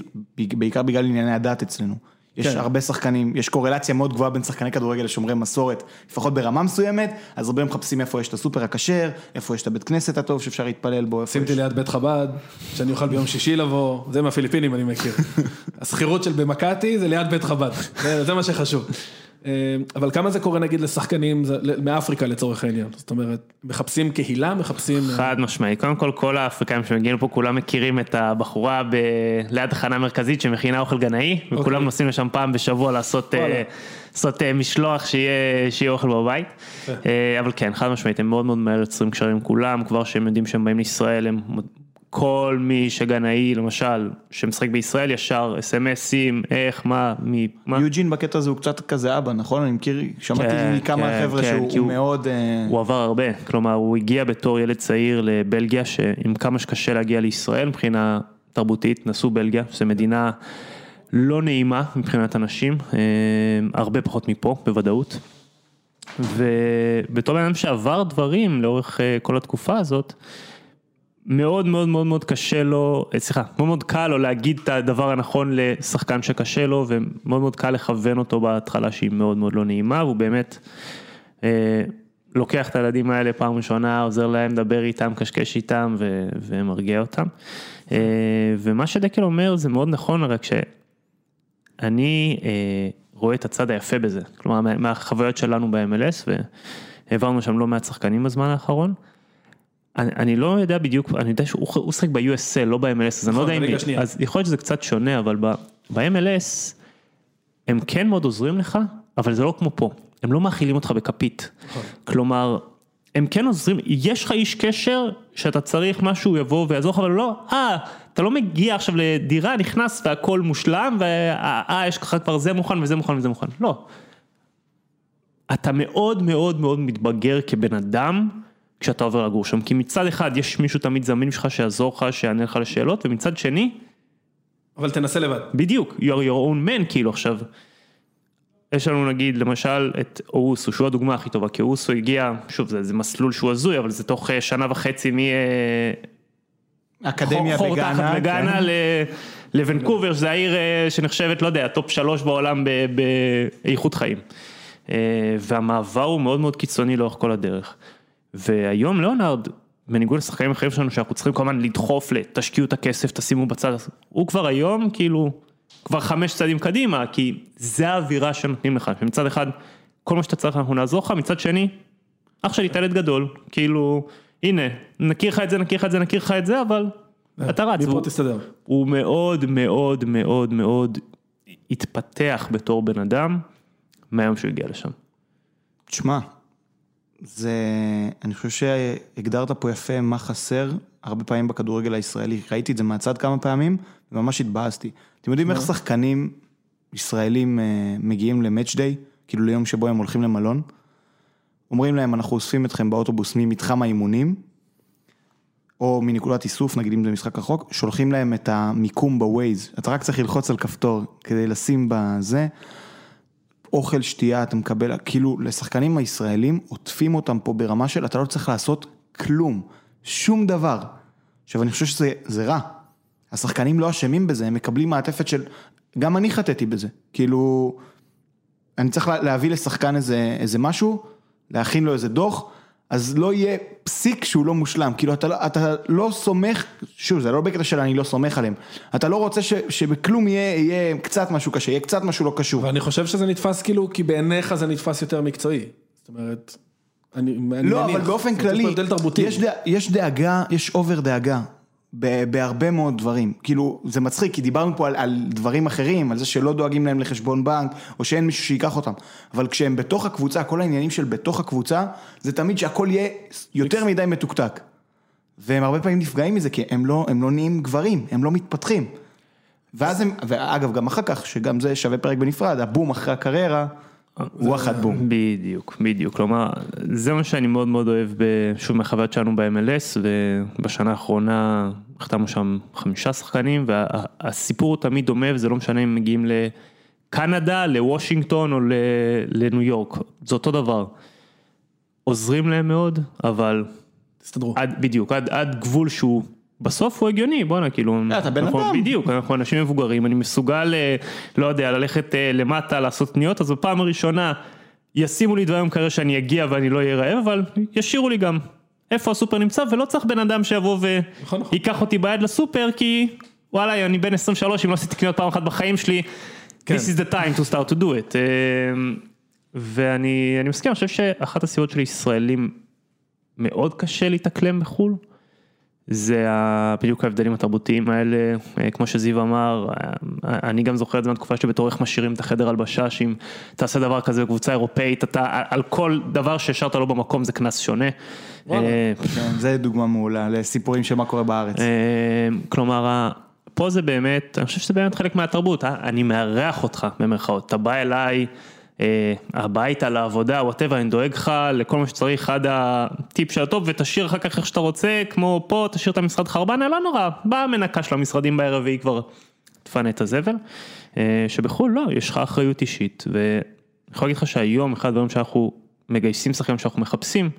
בעיקר בגלל ענייני הדת אצלנו. יש כן. הרבה שחקנים, יש קורלציה מאוד גבוהה בין שחקני כדורגל לשומרי מסורת, לפחות ברמה מסוימת, אז הרבה מחפשים איפה יש את הסופר הכשר, איפה יש את הבית כנסת הטוב שאפשר להתפלל בו, איפה יש... ליד בית חב"ד, שאני אוכל ביום שישי לבוא, זה מהפיליפינים אני מכיר. השכירות של במקאטי זה ליד בית חב"ד, זה, זה מה שחשוב. אה, אבל כמה זה קורה נגיד לשחקנים מאפריקה לצורך העניין, זאת אומרת, מחפשים קהילה, מחפשים... אה, חד משמעי, קודם כל כל האפריקאים שמגיעים לפה כולם מכירים את הבחורה ב... ליד תחנה מרכזית שמכינה אוכל גנאי וכולם נוסעים לשם פעם בשבוע לעשות, אה. לעשות משלוח שיהיה, שיהיה אוכל בבית, אה, אבל כן חד משמעית הם מאוד מאוד מהר יוצרים קשרים עם כולם. כבר שהם יודעים שהם באים לישראל הם כל מי שגנאי למשל שמשחק בישראל ישר אס.אם.אסים איך מה מי מה. יוג'ין בקטע הזה הוא קצת כזה אבא, נכון? אני מכיר, שמעתי כן, מכמה כן, חבר'ה כן, שהוא הוא- מאוד... אה, הוא עבר הרבה, כלומר הוא הגיע בתור ילד צעיר לבלגיה, שעם כמה שקשה להגיע לישראל מבחינה תרבותית, נסעו בלגיה, שזו מדינה לא נעימה מבחינת אנשים, אה, הרבה פחות מפה בוודאות. ובתור בן אדם שעבר דברים לאורך אה, כל התקופה הזאת, מאוד מאוד מאוד מאוד קשה לו, אה, סליחה, מאוד מאוד קל לו להגיד את הדבר הנכון לשחקן שקשה לו, ומאוד מאוד קל לכוון אותו בהתחלה שהיא מאוד מאוד לא נעימה, והוא באמת אה, לוקח את הילדים האלה פעם ראשונה, עוזר להם, מדבר איתם, קשקש איתם ו, ומרגיע אותם. אה, ומה שדקל אומר זה מאוד נכון, רק שאני אה, רואה את הצד היפה בזה, כלומר מה- מהחוויות שלנו ב-MLS, והעברנו שם לא מעט שחקנים בזמן האחרון. אני, אני לא יודע בדיוק, אני יודע שהוא הוא שיחק ב-USL, לא ב-MLS, אז אני לא נכון, יודע אם. אז יכול להיות שזה קצת שונה, אבל ב-MLS הם כן מאוד עוזרים לך, אבל זה לא כמו פה, הם לא מאכילים אותך בכפית. נכון. כלומר, הם כן עוזרים, יש לך איש קשר שאתה צריך משהו יבוא ויעזור לך, אבל לא, אה, אתה לא מגיע עכשיו לדירה, נכנס והכל מושלם, ואה, יש לך כבר זה מוכן וזה מוכן וזה מוכן, לא. אתה מאוד מאוד מאוד מתבגר כבן אדם כשאתה עובר לגור שם, כי מצד אחד יש מישהו תמיד זמין שלך שיעזור לך, שיענה לך לשאלות, ומצד שני, אבל תנסה לבד. בדיוק, you're your own man כאילו עכשיו. יש לנו נגיד למשל את אווסו, שהוא הדוגמה הכי טובה, כי אווסו הגיע, שוב זה, זה מסלול שהוא הזוי, אבל זה תוך אה, שנה וחצי מ... אה, אקדמיה חור בגאנה. תחת בגאנה כן. ל- לוונקובר, שזה העיר אה, שנחשבת, לא יודע, top שלוש בעולם באיכות חיים. והמעבר הוא מאוד מאוד קיצוני לאורך כל הדרך. והיום ליאונרד, בניגוד לשחקנים אחרים שלנו, שאנחנו צריכים כל הזמן לדחוף לתשקיעו את הכסף, תשימו בצד, הוא כבר היום כאילו, כבר חמש צעדים קדימה, כי זה האווירה שנותנים לך, שמצד אחד, כל מה שאתה צריך אנחנו נעזור לך, מצד שני, אח שלי אתה ילד גדול, כאילו, הנה, נכיר לך את זה, נכיר לך את זה, נכיר לך את זה, אבל אתה רץ. מפה תסתדר. הוא מאוד מאוד מאוד מאוד התפתח בתור בן אדם מהיום שהוא הגיע לשם. תשמע, זה, אני חושב שהגדרת פה יפה מה חסר הרבה פעמים בכדורגל הישראלי, ראיתי את זה מהצד כמה פעמים, וממש התבאסתי. אתם יודעים איך שחקנים ישראלים אה, מגיעים למאץ' דיי, כאילו ליום שבו הם הולכים למלון? אומרים להם, אנחנו אוספים אתכם באוטובוס ממתחם האימונים, או מנקודת איסוף, נגיד אם זה משחק רחוק, שולחים להם את המיקום בווייז, אתה רק צריך ללחוץ על כפתור כדי לשים בזה. אוכל, שתייה, אתה מקבל, כאילו לשחקנים הישראלים עוטפים אותם פה ברמה של אתה לא צריך לעשות כלום, שום דבר. עכשיו אני חושב שזה זה רע, השחקנים לא אשמים בזה, הם מקבלים מעטפת של, גם אני חטאתי בזה, כאילו, אני צריך לה- להביא לשחקן איזה, איזה משהו, להכין לו איזה דוח, אז לא יהיה פסיק שהוא לא מושלם, כאילו אתה, לא- אתה לא סומך, שוב זה לא בקטע של אני לא סומך עליהם, אתה לא רוצה ש, שבכלום יהיה, יהיה קצת משהו קשה, יהיה קצת משהו לא קשור. ואני חושב שזה נתפס כאילו, כי בעיניך זה נתפס יותר מקצועי. זאת אומרת, אני אני לא, מניח. אבל באופן זאת אומרת, כללי, יש דע, יש דאגה, יש אובר דאגה, בהרבה מאוד דברים. כאילו, זה מצחיק, כי דיברנו פה על, על דברים אחרים, על זה שלא דואגים להם לחשבון בנק, או שאין מישהו שיקח אותם. אבל כשהם בתוך הקבוצה, כל העניינים של בתוך הקבוצה, זה תמיד שהכל יהיה יותר מדי מתוקתק. והם הרבה פעמים נפגעים מזה, כי הם לא, הם לא נהיים גברים, הם לא מתפתחים. ואז הם, ואגב, גם אחר כך, שגם זה שווה פרק בנפרד, הבום אחרי הקריירה, הוא אחת בום. בדיוק, בדיוק, כלומר, זה מה שאני מאוד מאוד אוהב, ב- שוב מהחוויות שלנו ב-MLS, ובשנה האחרונה החתמנו שם חמישה שחקנים, והסיפור תמיד דומה, וזה לא משנה אם מגיעים לקנדה, לוושינגטון או לניו יורק, זה אותו דבר. עוזרים להם מאוד, אבל תסתדרו. עד, בדיוק, עד, עד גבול שהוא, בסוף הוא הגיוני, בואנה, כאילו, אתה בן אדם. בדיוק, אנחנו אנשים מבוגרים, אני מסוגל, אה, לא יודע, ללכת אה, למטה, לעשות קניות, אז בפעם הראשונה ישימו לי דברים כאלה שאני אגיע ואני לא אהיה רעב, אבל ישאירו לי גם איפה הסופר נמצא, ולא צריך בן אדם שיבוא נכון, נכון. וייקח אותי ביד לסופר, כי וואלה, אני בן 23, אם לא עשיתי קניות פעם אחת בחיים שלי, כן. this is the time to start to do it. אה, ואני אני מסכים, אני חושב שאחת הסיבות של ישראלים מאוד קשה להתאקלם בחו"ל. זה בדיוק ההבדלים התרבותיים האלה, אה, כמו שזיו אמר, אה, אני גם זוכר את זה מהתקופה שבתור איך משאירים את החדר הלבשה, שאם תעשה דבר כזה בקבוצה אירופאית, אתה על כל דבר שהשארת לו במקום זה קנס שונה. אה, כן, זה דוגמה מעולה לסיפורים של מה קורה בארץ. כלומר, פה זה באמת, אני חושב שזה באמת חלק מהתרבות? אני מארח אותך במרכאות, אתה בא אליי הביתה לעבודה, whatever, אני דואג לך לכל מה שצריך עד הטיפ של ה top ותשאיר אחר כך איך שאתה רוצה, כמו פה, תשאיר את המשרד חרבן, לא נורא, באה המנקה של המשרדים בערב והיא כבר תפנה את הזבל, אה, שבחו"ל לא, יש לך אחריות אישית, ואני יכול להגיד לך שהיום אחד הדברים שאנחנו מגייסים שחקנים שאנחנו מחפשים,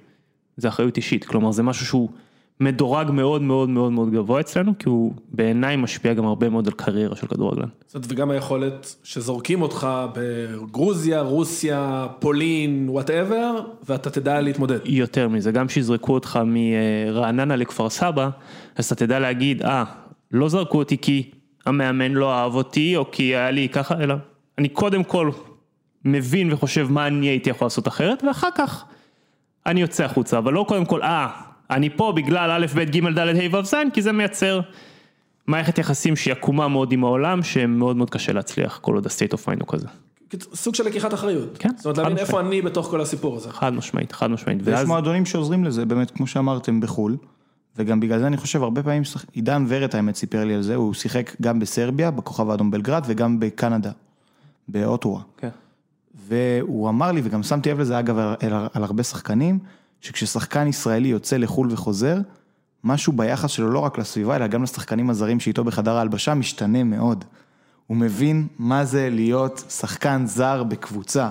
זה אחריות אישית, כלומר זה משהו שהוא מדורג מאוד מאוד מאוד מאוד גבוה אצלנו, כי הוא בעיניי משפיע גם הרבה מאוד על קריירה של כדורגלן. זאת וגם היכולת שזורקים אותך בגרוזיה, רוסיה, פולין, whatever, ואתה תדע להתמודד. יותר מזה, גם שיזרקו אותך מרעננה לכפר סבא, אז אתה תדע להגיד, אה, לא זרקו אותי כי המאמן לא אהב אותי, או כי היה לי ככה, אלא אני קודם כל מבין וחושב מה אני הייתי יכול לעשות אחרת, ואחר כך אני יוצא החוצה, אבל לא קודם כל, אה, אני פה בגלל א', ב', ג', ד', ה', ו', ז', כי זה מייצר מערכת יחסים שהיא עקומה מאוד עם העולם, שמאוד מאוד קשה להצליח, כל עוד ה-state of mind הוא כזה. סוג של לקיחת אחריות. כן, זאת אומרת, להבין משמעית. איפה אני בתוך כל הסיפור הזה. חד משמעית, חד משמעית. ויש ואז, מועדונים שעוזרים לזה, באמת, כמו שאמרתם, בחו"ל. וגם בגלל זה אני חושב, הרבה פעמים, שח- עידן ורד האמת סיפר לי על זה, הוא שיחק גם בסרביה, בכוכב האדום בלגרד, וגם בקנדה, באוטווה. כן. והוא אמר לי, וגם שמתי לב לזה אגב על, על, על הרבה שחקנים, שכששחקן ישראלי יוצא לחו"ל וחוזר, משהו ביחס שלו לא רק לסביבה, אלא גם לשחקנים הזרים שאיתו בחדר ההלבשה משתנה מאוד. הוא מבין מה זה להיות שחקן זר בקבוצה.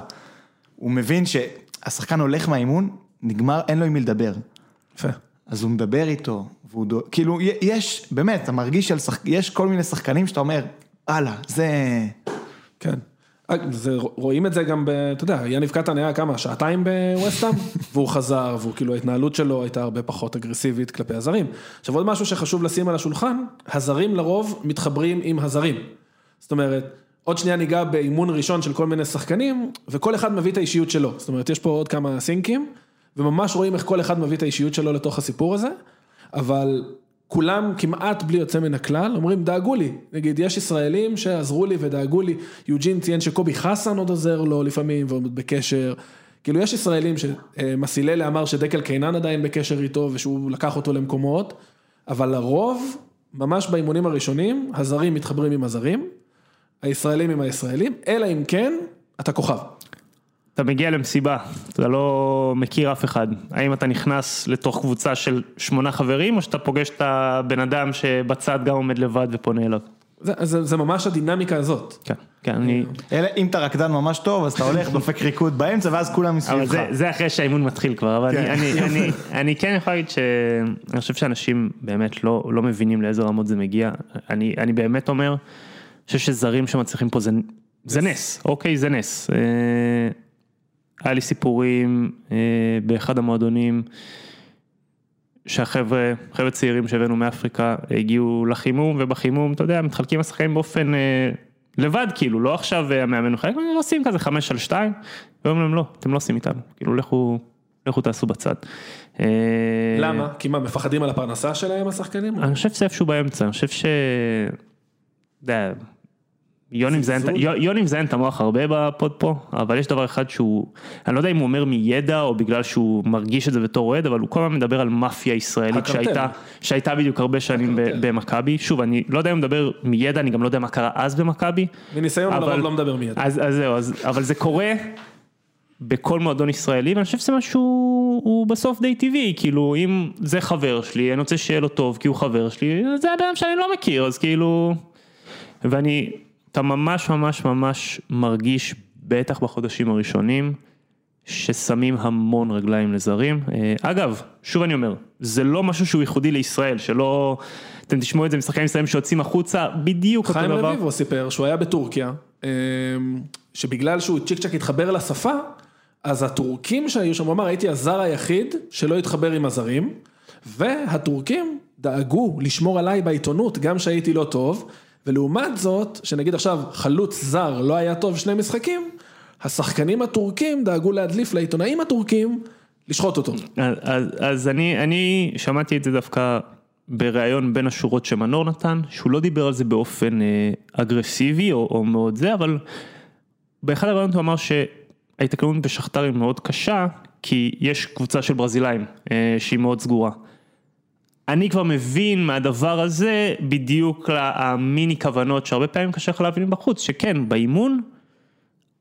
הוא מבין שהשחקן הולך מהאימון, נגמר, אין לו עם מי לדבר. יפה. אז הוא מדבר איתו, והוא דו... כאילו, יש, באמת, אתה מרגיש על שחק... יש כל מיני שחקנים שאתה אומר, הלאה, זה... כן. אה, זה, רואים את זה גם, אתה יודע, יניב קטן היה כמה, שעתיים בווסטהאם, והוא חזר, והוא כאילו ההתנהלות שלו הייתה הרבה פחות אגרסיבית כלפי הזרים. עכשיו עוד משהו שחשוב לשים על השולחן, הזרים לרוב מתחברים עם הזרים. זאת אומרת, עוד שנייה ניגע באימון ראשון של כל מיני שחקנים, וכל אחד מביא את האישיות שלו. זאת אומרת, יש פה עוד כמה סינקים, וממש רואים איך כל אחד מביא את האישיות שלו לתוך הסיפור הזה, אבל כולם כמעט בלי יוצא מן הכלל אומרים דאגו לי, נגיד יש ישראלים שעזרו לי ודאגו לי, יוג'ין ציין שקובי חסן עוד עוזר לו לפעמים ועוד בקשר, כאילו יש ישראלים שמסיללה אמר שדקל קינן עדיין בקשר איתו ושהוא לקח אותו למקומות, אבל לרוב, ממש באימונים הראשונים, הזרים מתחברים עם הזרים, הישראלים עם הישראלים, אלא אם כן, אתה כוכב. אתה מגיע למסיבה, אתה לא מכיר אף אחד, האם אתה נכנס לתוך קבוצה של שמונה חברים, או שאתה פוגש את הבן אדם שבצד גם עומד לבד ופונה אליו? זה, זה, זה ממש הדינמיקה הזאת. כן, כן, אני... אלא אם אתה רקדן ממש טוב, אז אתה הולך, דופק ריקוד באמצע, ואז כולם אבל מסביבך. זה, זה אחרי שהאימון מתחיל כבר, אבל כן. אני, אני, אני, אני כן יכול להגיד שאני חושב שאנשים באמת לא, לא מבינים לאיזה רמות זה מגיע, אני, אני באמת אומר, אני חושב שזרים שמצליחים פה זה, זה נס, אוקיי, זה נס. היה לי סיפורים אה, באחד המועדונים, שהחבר'ה, חבר'ה צעירים שהבאנו מאפריקה, הגיעו לחימום, ובחימום, אתה יודע, מתחלקים השחקנים באופן אה, לבד, כאילו, לא עכשיו אה, המאמן מחלק, עושים כזה חמש על שתיים, ואומרים להם לא, אתם לא עושים איתנו, כאילו, לכו, לכו תעשו בצד. אה, למה? כי מה, מפחדים על הפרנסה שלהם השחקנים? אני חושב שזה איפשהו באמצע, אני חושב ש... אתה יודע, יוני מזיין, את- המוח הרבה בפוד פה, אבל יש דבר אחד שהוא, אני לא יודע אם הוא אומר מידע או בגלל שהוא מרגיש את זה בתור אוהד, אבל הוא כל הזמן מדבר על מאפיה ישראלית. שהייתה, שהייתה בדיוק הרבה שנים. במכבי, שוב אני לא יודע אם הוא מדבר מידע, אני גם לא יודע מה קרה אז במכבי, מניסיון אבל- לא מדבר מיד. אז, אז זהו, אז, אבל זה קורה בכל מועדון ישראלי, ואני חושב שזה משהו, הוא בסוף די טבעי, כאילו אם זה חבר שלי, אני רוצה שיהיה לו טוב כי הוא חבר שלי, זה אדם שאני לא מכיר, אז כאילו, ואני, אתה ממש ממש ממש מרגיש, בטח בחודשים הראשונים, ששמים המון רגליים לזרים. אה, אגב, שוב אני אומר, זה לא משהו שהוא ייחודי לישראל, שלא, אתם תשמעו את זה משחקנים ישראלים שיוצאים החוצה, בדיוק אותו חיים דבר. רביבו סיפר שהוא היה בטורקיה, אמ, שבגלל שהוא צ'יק צ'אק התחבר לשפה, אז הטורקים שהיו שם, הוא אמר, הייתי הזר היחיד שלא התחבר עם הזרים, והטורקים דאגו לשמור עליי בעיתונות, גם שהייתי לא טוב, ולעומת זאת, שנגיד עכשיו חלוץ זר לא היה טוב שני משחקים, השחקנים הטורקים דאגו להדליף לעיתונאים הטורקים לשחוט אותו. אז, אז, אז אני, אני שמעתי את זה דווקא בריאיון בין השורות שמנור נתן, שהוא לא דיבר על זה באופן אה, אגרסיבי או, או מאוד זה, אבל באחד הראיונות הוא אמר שההתקלות בשכתר היא מאוד קשה, כי יש קבוצה של ברזילאים אה, שהיא מאוד סגורה. אני כבר מבין מהדבר הזה בדיוק המיני כוונות שהרבה פעמים קשה לך להבין בחוץ, שכן, באימון,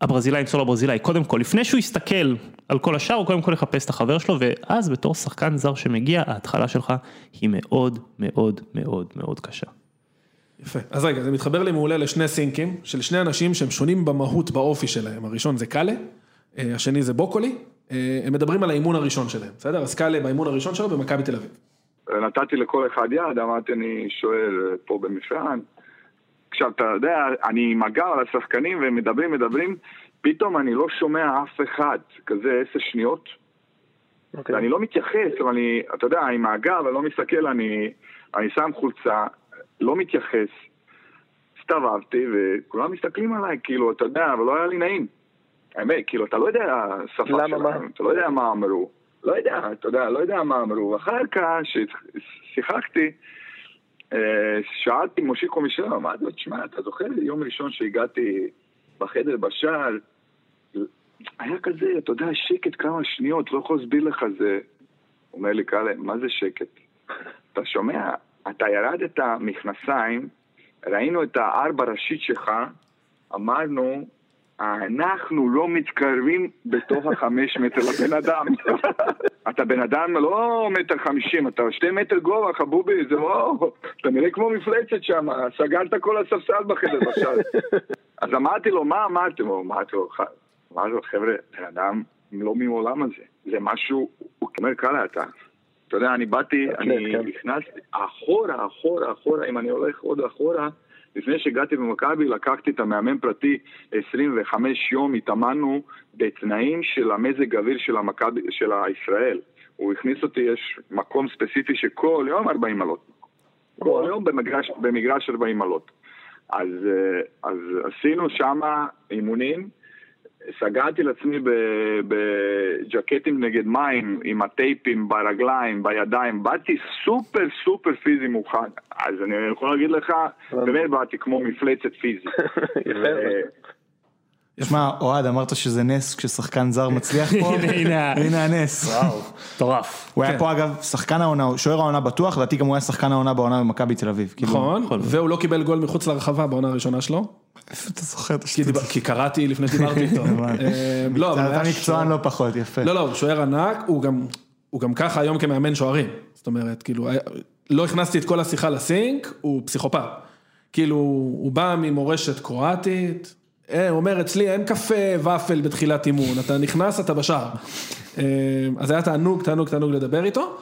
הברזילאי ימסור לברזילאי, קודם כל, לפני שהוא יסתכל על כל השאר, הוא קודם כל יחפש את החבר שלו, ואז בתור שחקן זר שמגיע, ההתחלה שלך היא מאוד מאוד מאוד מאוד קשה. יפה. אז רגע, זה מתחבר לי מעולה לשני סינקים, של שני אנשים שהם שונים במהות, באופי שלהם. הראשון זה קאלה, אה, השני זה בוקולי, אה, הם מדברים על האימון הראשון שלהם, בסדר? אז קאלה באימון הראשון שלו במכבי תל אביב. נתתי לכל אחד יד, אמרתי אני שוער פה במפעל. עכשיו, אתה יודע, אני עם הגב על השחקנים והם מדברים, מדברים, פתאום אני לא שומע אף אחד, כזה עשר שניות. אוקיי. ואני לא מתייחס, אבל אני, אתה יודע, עם הגב, אני לא מסתכל, אני, אני שם חולצה, לא מתייחס. הסתובבתי וכולם מסתכלים עליי, כאילו, אתה יודע, אבל לא היה לי נעים. האמת, כאילו, אתה לא יודע למה, שלהם? אתה לא יודע מה אמרו. לא יודע, אתה יודע, לא יודע מה אמרו. ואחר כך, כששיחקתי, אה, שאלתי מושיקו מישל, אמרתי לו, תשמע, אתה זוכר יום ראשון שהגעתי בחדר בשער, היה כזה, אתה יודע, שקט כמה שניות, לא יכול להסביר לך זה. אומר לי, קאלה, מה זה שקט? אתה שומע, אתה ירדת מכנסיים, ראינו את הארבע ראשית שלך, אמרנו, אנחנו לא מתקרבים בתוך החמש מטר לבן אדם. אתה בן אדם לא מטר חמישים, אתה שתי מטר גובה, חבובי, זה לא... אתה נראה כמו מפלצת שם, סגרת כל הספסל בחדר בשער. אז אמרתי לו, מה אמרתם לו? אמרתי לו, "ח- אמרתי לו, חבר'ה, בן אדם לא מעולם הזה. זה משהו, הוא אומר, קאלה, אתה... אתה יודע, אני באתי, אני כן. נכנסתי אחורה, אחורה, אחורה, אם אני הולך עוד אחורה, לפני שהגעתי במכבי לקחתי את המאמן פרטי 25 יום, התאמנו בתנאים של המזג אוויר של המכבי, של הישראל. הוא הכניס אותי, יש מקום ספציפי שכל יום 40 מעלות. כל יום במגרש, במגרש 40 מעלות. אז, אה, אז עשינו שם אימונים, סגרתי לעצמי בג'קטים נגד מים, עם הטייפים ברגליים, בידיים, באתי סופר סופר פיזי מוכן. אז אני יכול להגיד לך, באמת באתי כמו מפלצת פיזית. שמע, אוהד, אמרת שזה נס כששחקן זר מצליח פה? הנה, הנס. וואו, מטורף. הוא היה פה אגב שחקן העונה, שוער העונה בטוח, לדעתי גם הוא היה שחקן העונה בעונה במכבי תל אביב. כאילו, נכון. והוא לא קיבל גול מחוץ לרחבה בעונה הראשונה שלו, איפה אתה זוכר את כי השטות? כי קראתי לפני שדיברתי איתו. אה, לא, אבל אתה מקצוען לא פחות, יפה. לא, לא, הוא שוער ענק, הוא גם, ככה היום כמאמן שוערים. זאת אומרת, כאילו, לא הכנסתי את כל השיחה לסינק, הוא פסיכופת. כאילו, הוא בא ממורשת קרואטית, הוא אומר, אצלי אין קפה וופל בתחילת אימון, אתה נכנס, אתה בשער. אה, אז היה תענוג, תענוג, תענוג לדבר איתו.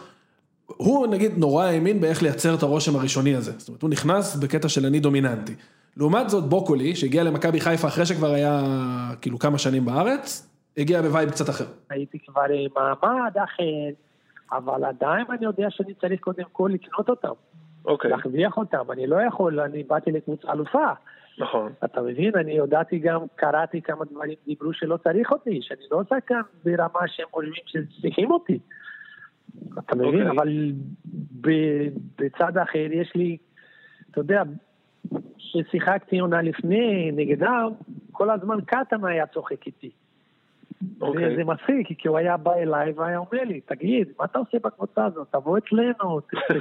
הוא נגיד נורא האמין באיך לייצר את הרושם הראשוני הזה. זאת אומרת, הוא נכנס בקטע של אני דומיננטי. לעומת זאת, בוקולי, שהגיע למכבי חיפה אחרי שכבר היה כאילו כמה שנים בארץ, הגיע ב vibe קצת אחר. הייתי כבר עם מעמד אחר, אבל עדיין אני יודע שאני צריך קודם כל לקנות אותם, אוקיי, להרוויח אותם, אני לא יכול, אני באתי לקבוצה אלופה. נכון. אתה מבין, אני יודעתי גם, קראתי כמה דברים, דיברו שלא צריך אותי, שאני לא שחקן ברמה שהם חושבים שצריכים אותי. אתה מבין, אוקיי. אבל ב- בצד אחר יש לי, אתה יודע, כששיחקתי עונה לפני נגדם, כל הזמן קטן היה צוחק איתי. אוקיי. וזה מצחיק, כי הוא היה בא אליי והיה אומר לי, תגיד, מה אתה עושה בקבוצה הזאת? תבוא אצלנו,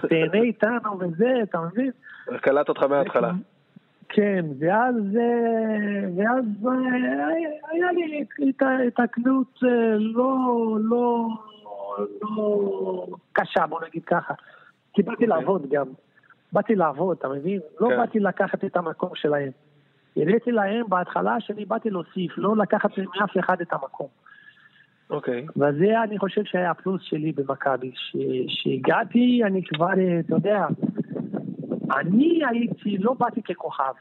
תהנה איתנו וזה, אתה מבין? קלט אותך מההתחלה. כן, ואז, אה, ואז אה, היה לי הת- התקלות אה, לא, לא, לא קשה, בוא נגיד ככה. כי באתי לעבוד גם. באתי לעבוד, אתה מבין? לא כן. באתי לקחת את המקום שלהם. הראיתי להם בהתחלה שאני באתי להוסיף, לא לקחת מאף אחד את המקום. אוקיי. וזה אני חושב שהיה הפלוס שלי במכבי. ש- שהגעתי, אני כבר, אתה יודע, אני הייתי, לא באתי ככוכב,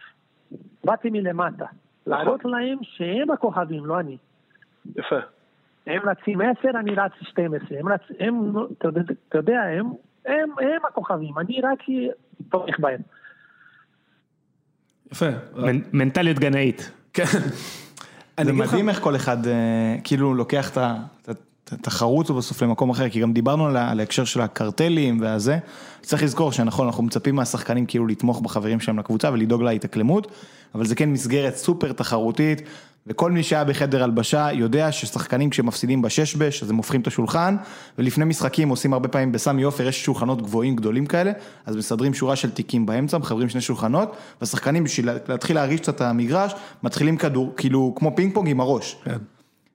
באתי מלמטה. להראות להם שהם הכוכבים, לא אני. יפה. הם רצים 10, אני רץ 12. הם רצ... הם, אתה יודע- הם, הם, הם הכוכבים, אני רק תומך בהם. יפה. מנ- מנטליות גנאית. כן. אני זה מדהים איך כל אחד אה, כאילו לוקח את ה- את התחרות בסוף למקום אחר, כי גם דיברנו על ההקשר של הקרטלים והזה, צריך לזכור שנכון, אנחנו מצפים מהשחקנים כאילו לתמוך בחברים שלהם לקבוצה ולדאוג להתאקלמות, אבל זה כן מסגרת סופר תחרותית, וכל מי שהיה בחדר הלבשה יודע ששחקנים כשמפסידים בשש בש, אז הם הופכים את השולחן, ולפני משחקים עושים הרבה פעמים בסמי עופר, יש שולחנות גבוהים גדולים כאלה, אז מסדרים שורה של תיקים באמצע, מחברים שני שולחנות, והשחקנים בשביל להתחיל להרגיש קצת את המגרש, מתחילים כדור, כאילו כמו פינג פונג עם הראש. כן.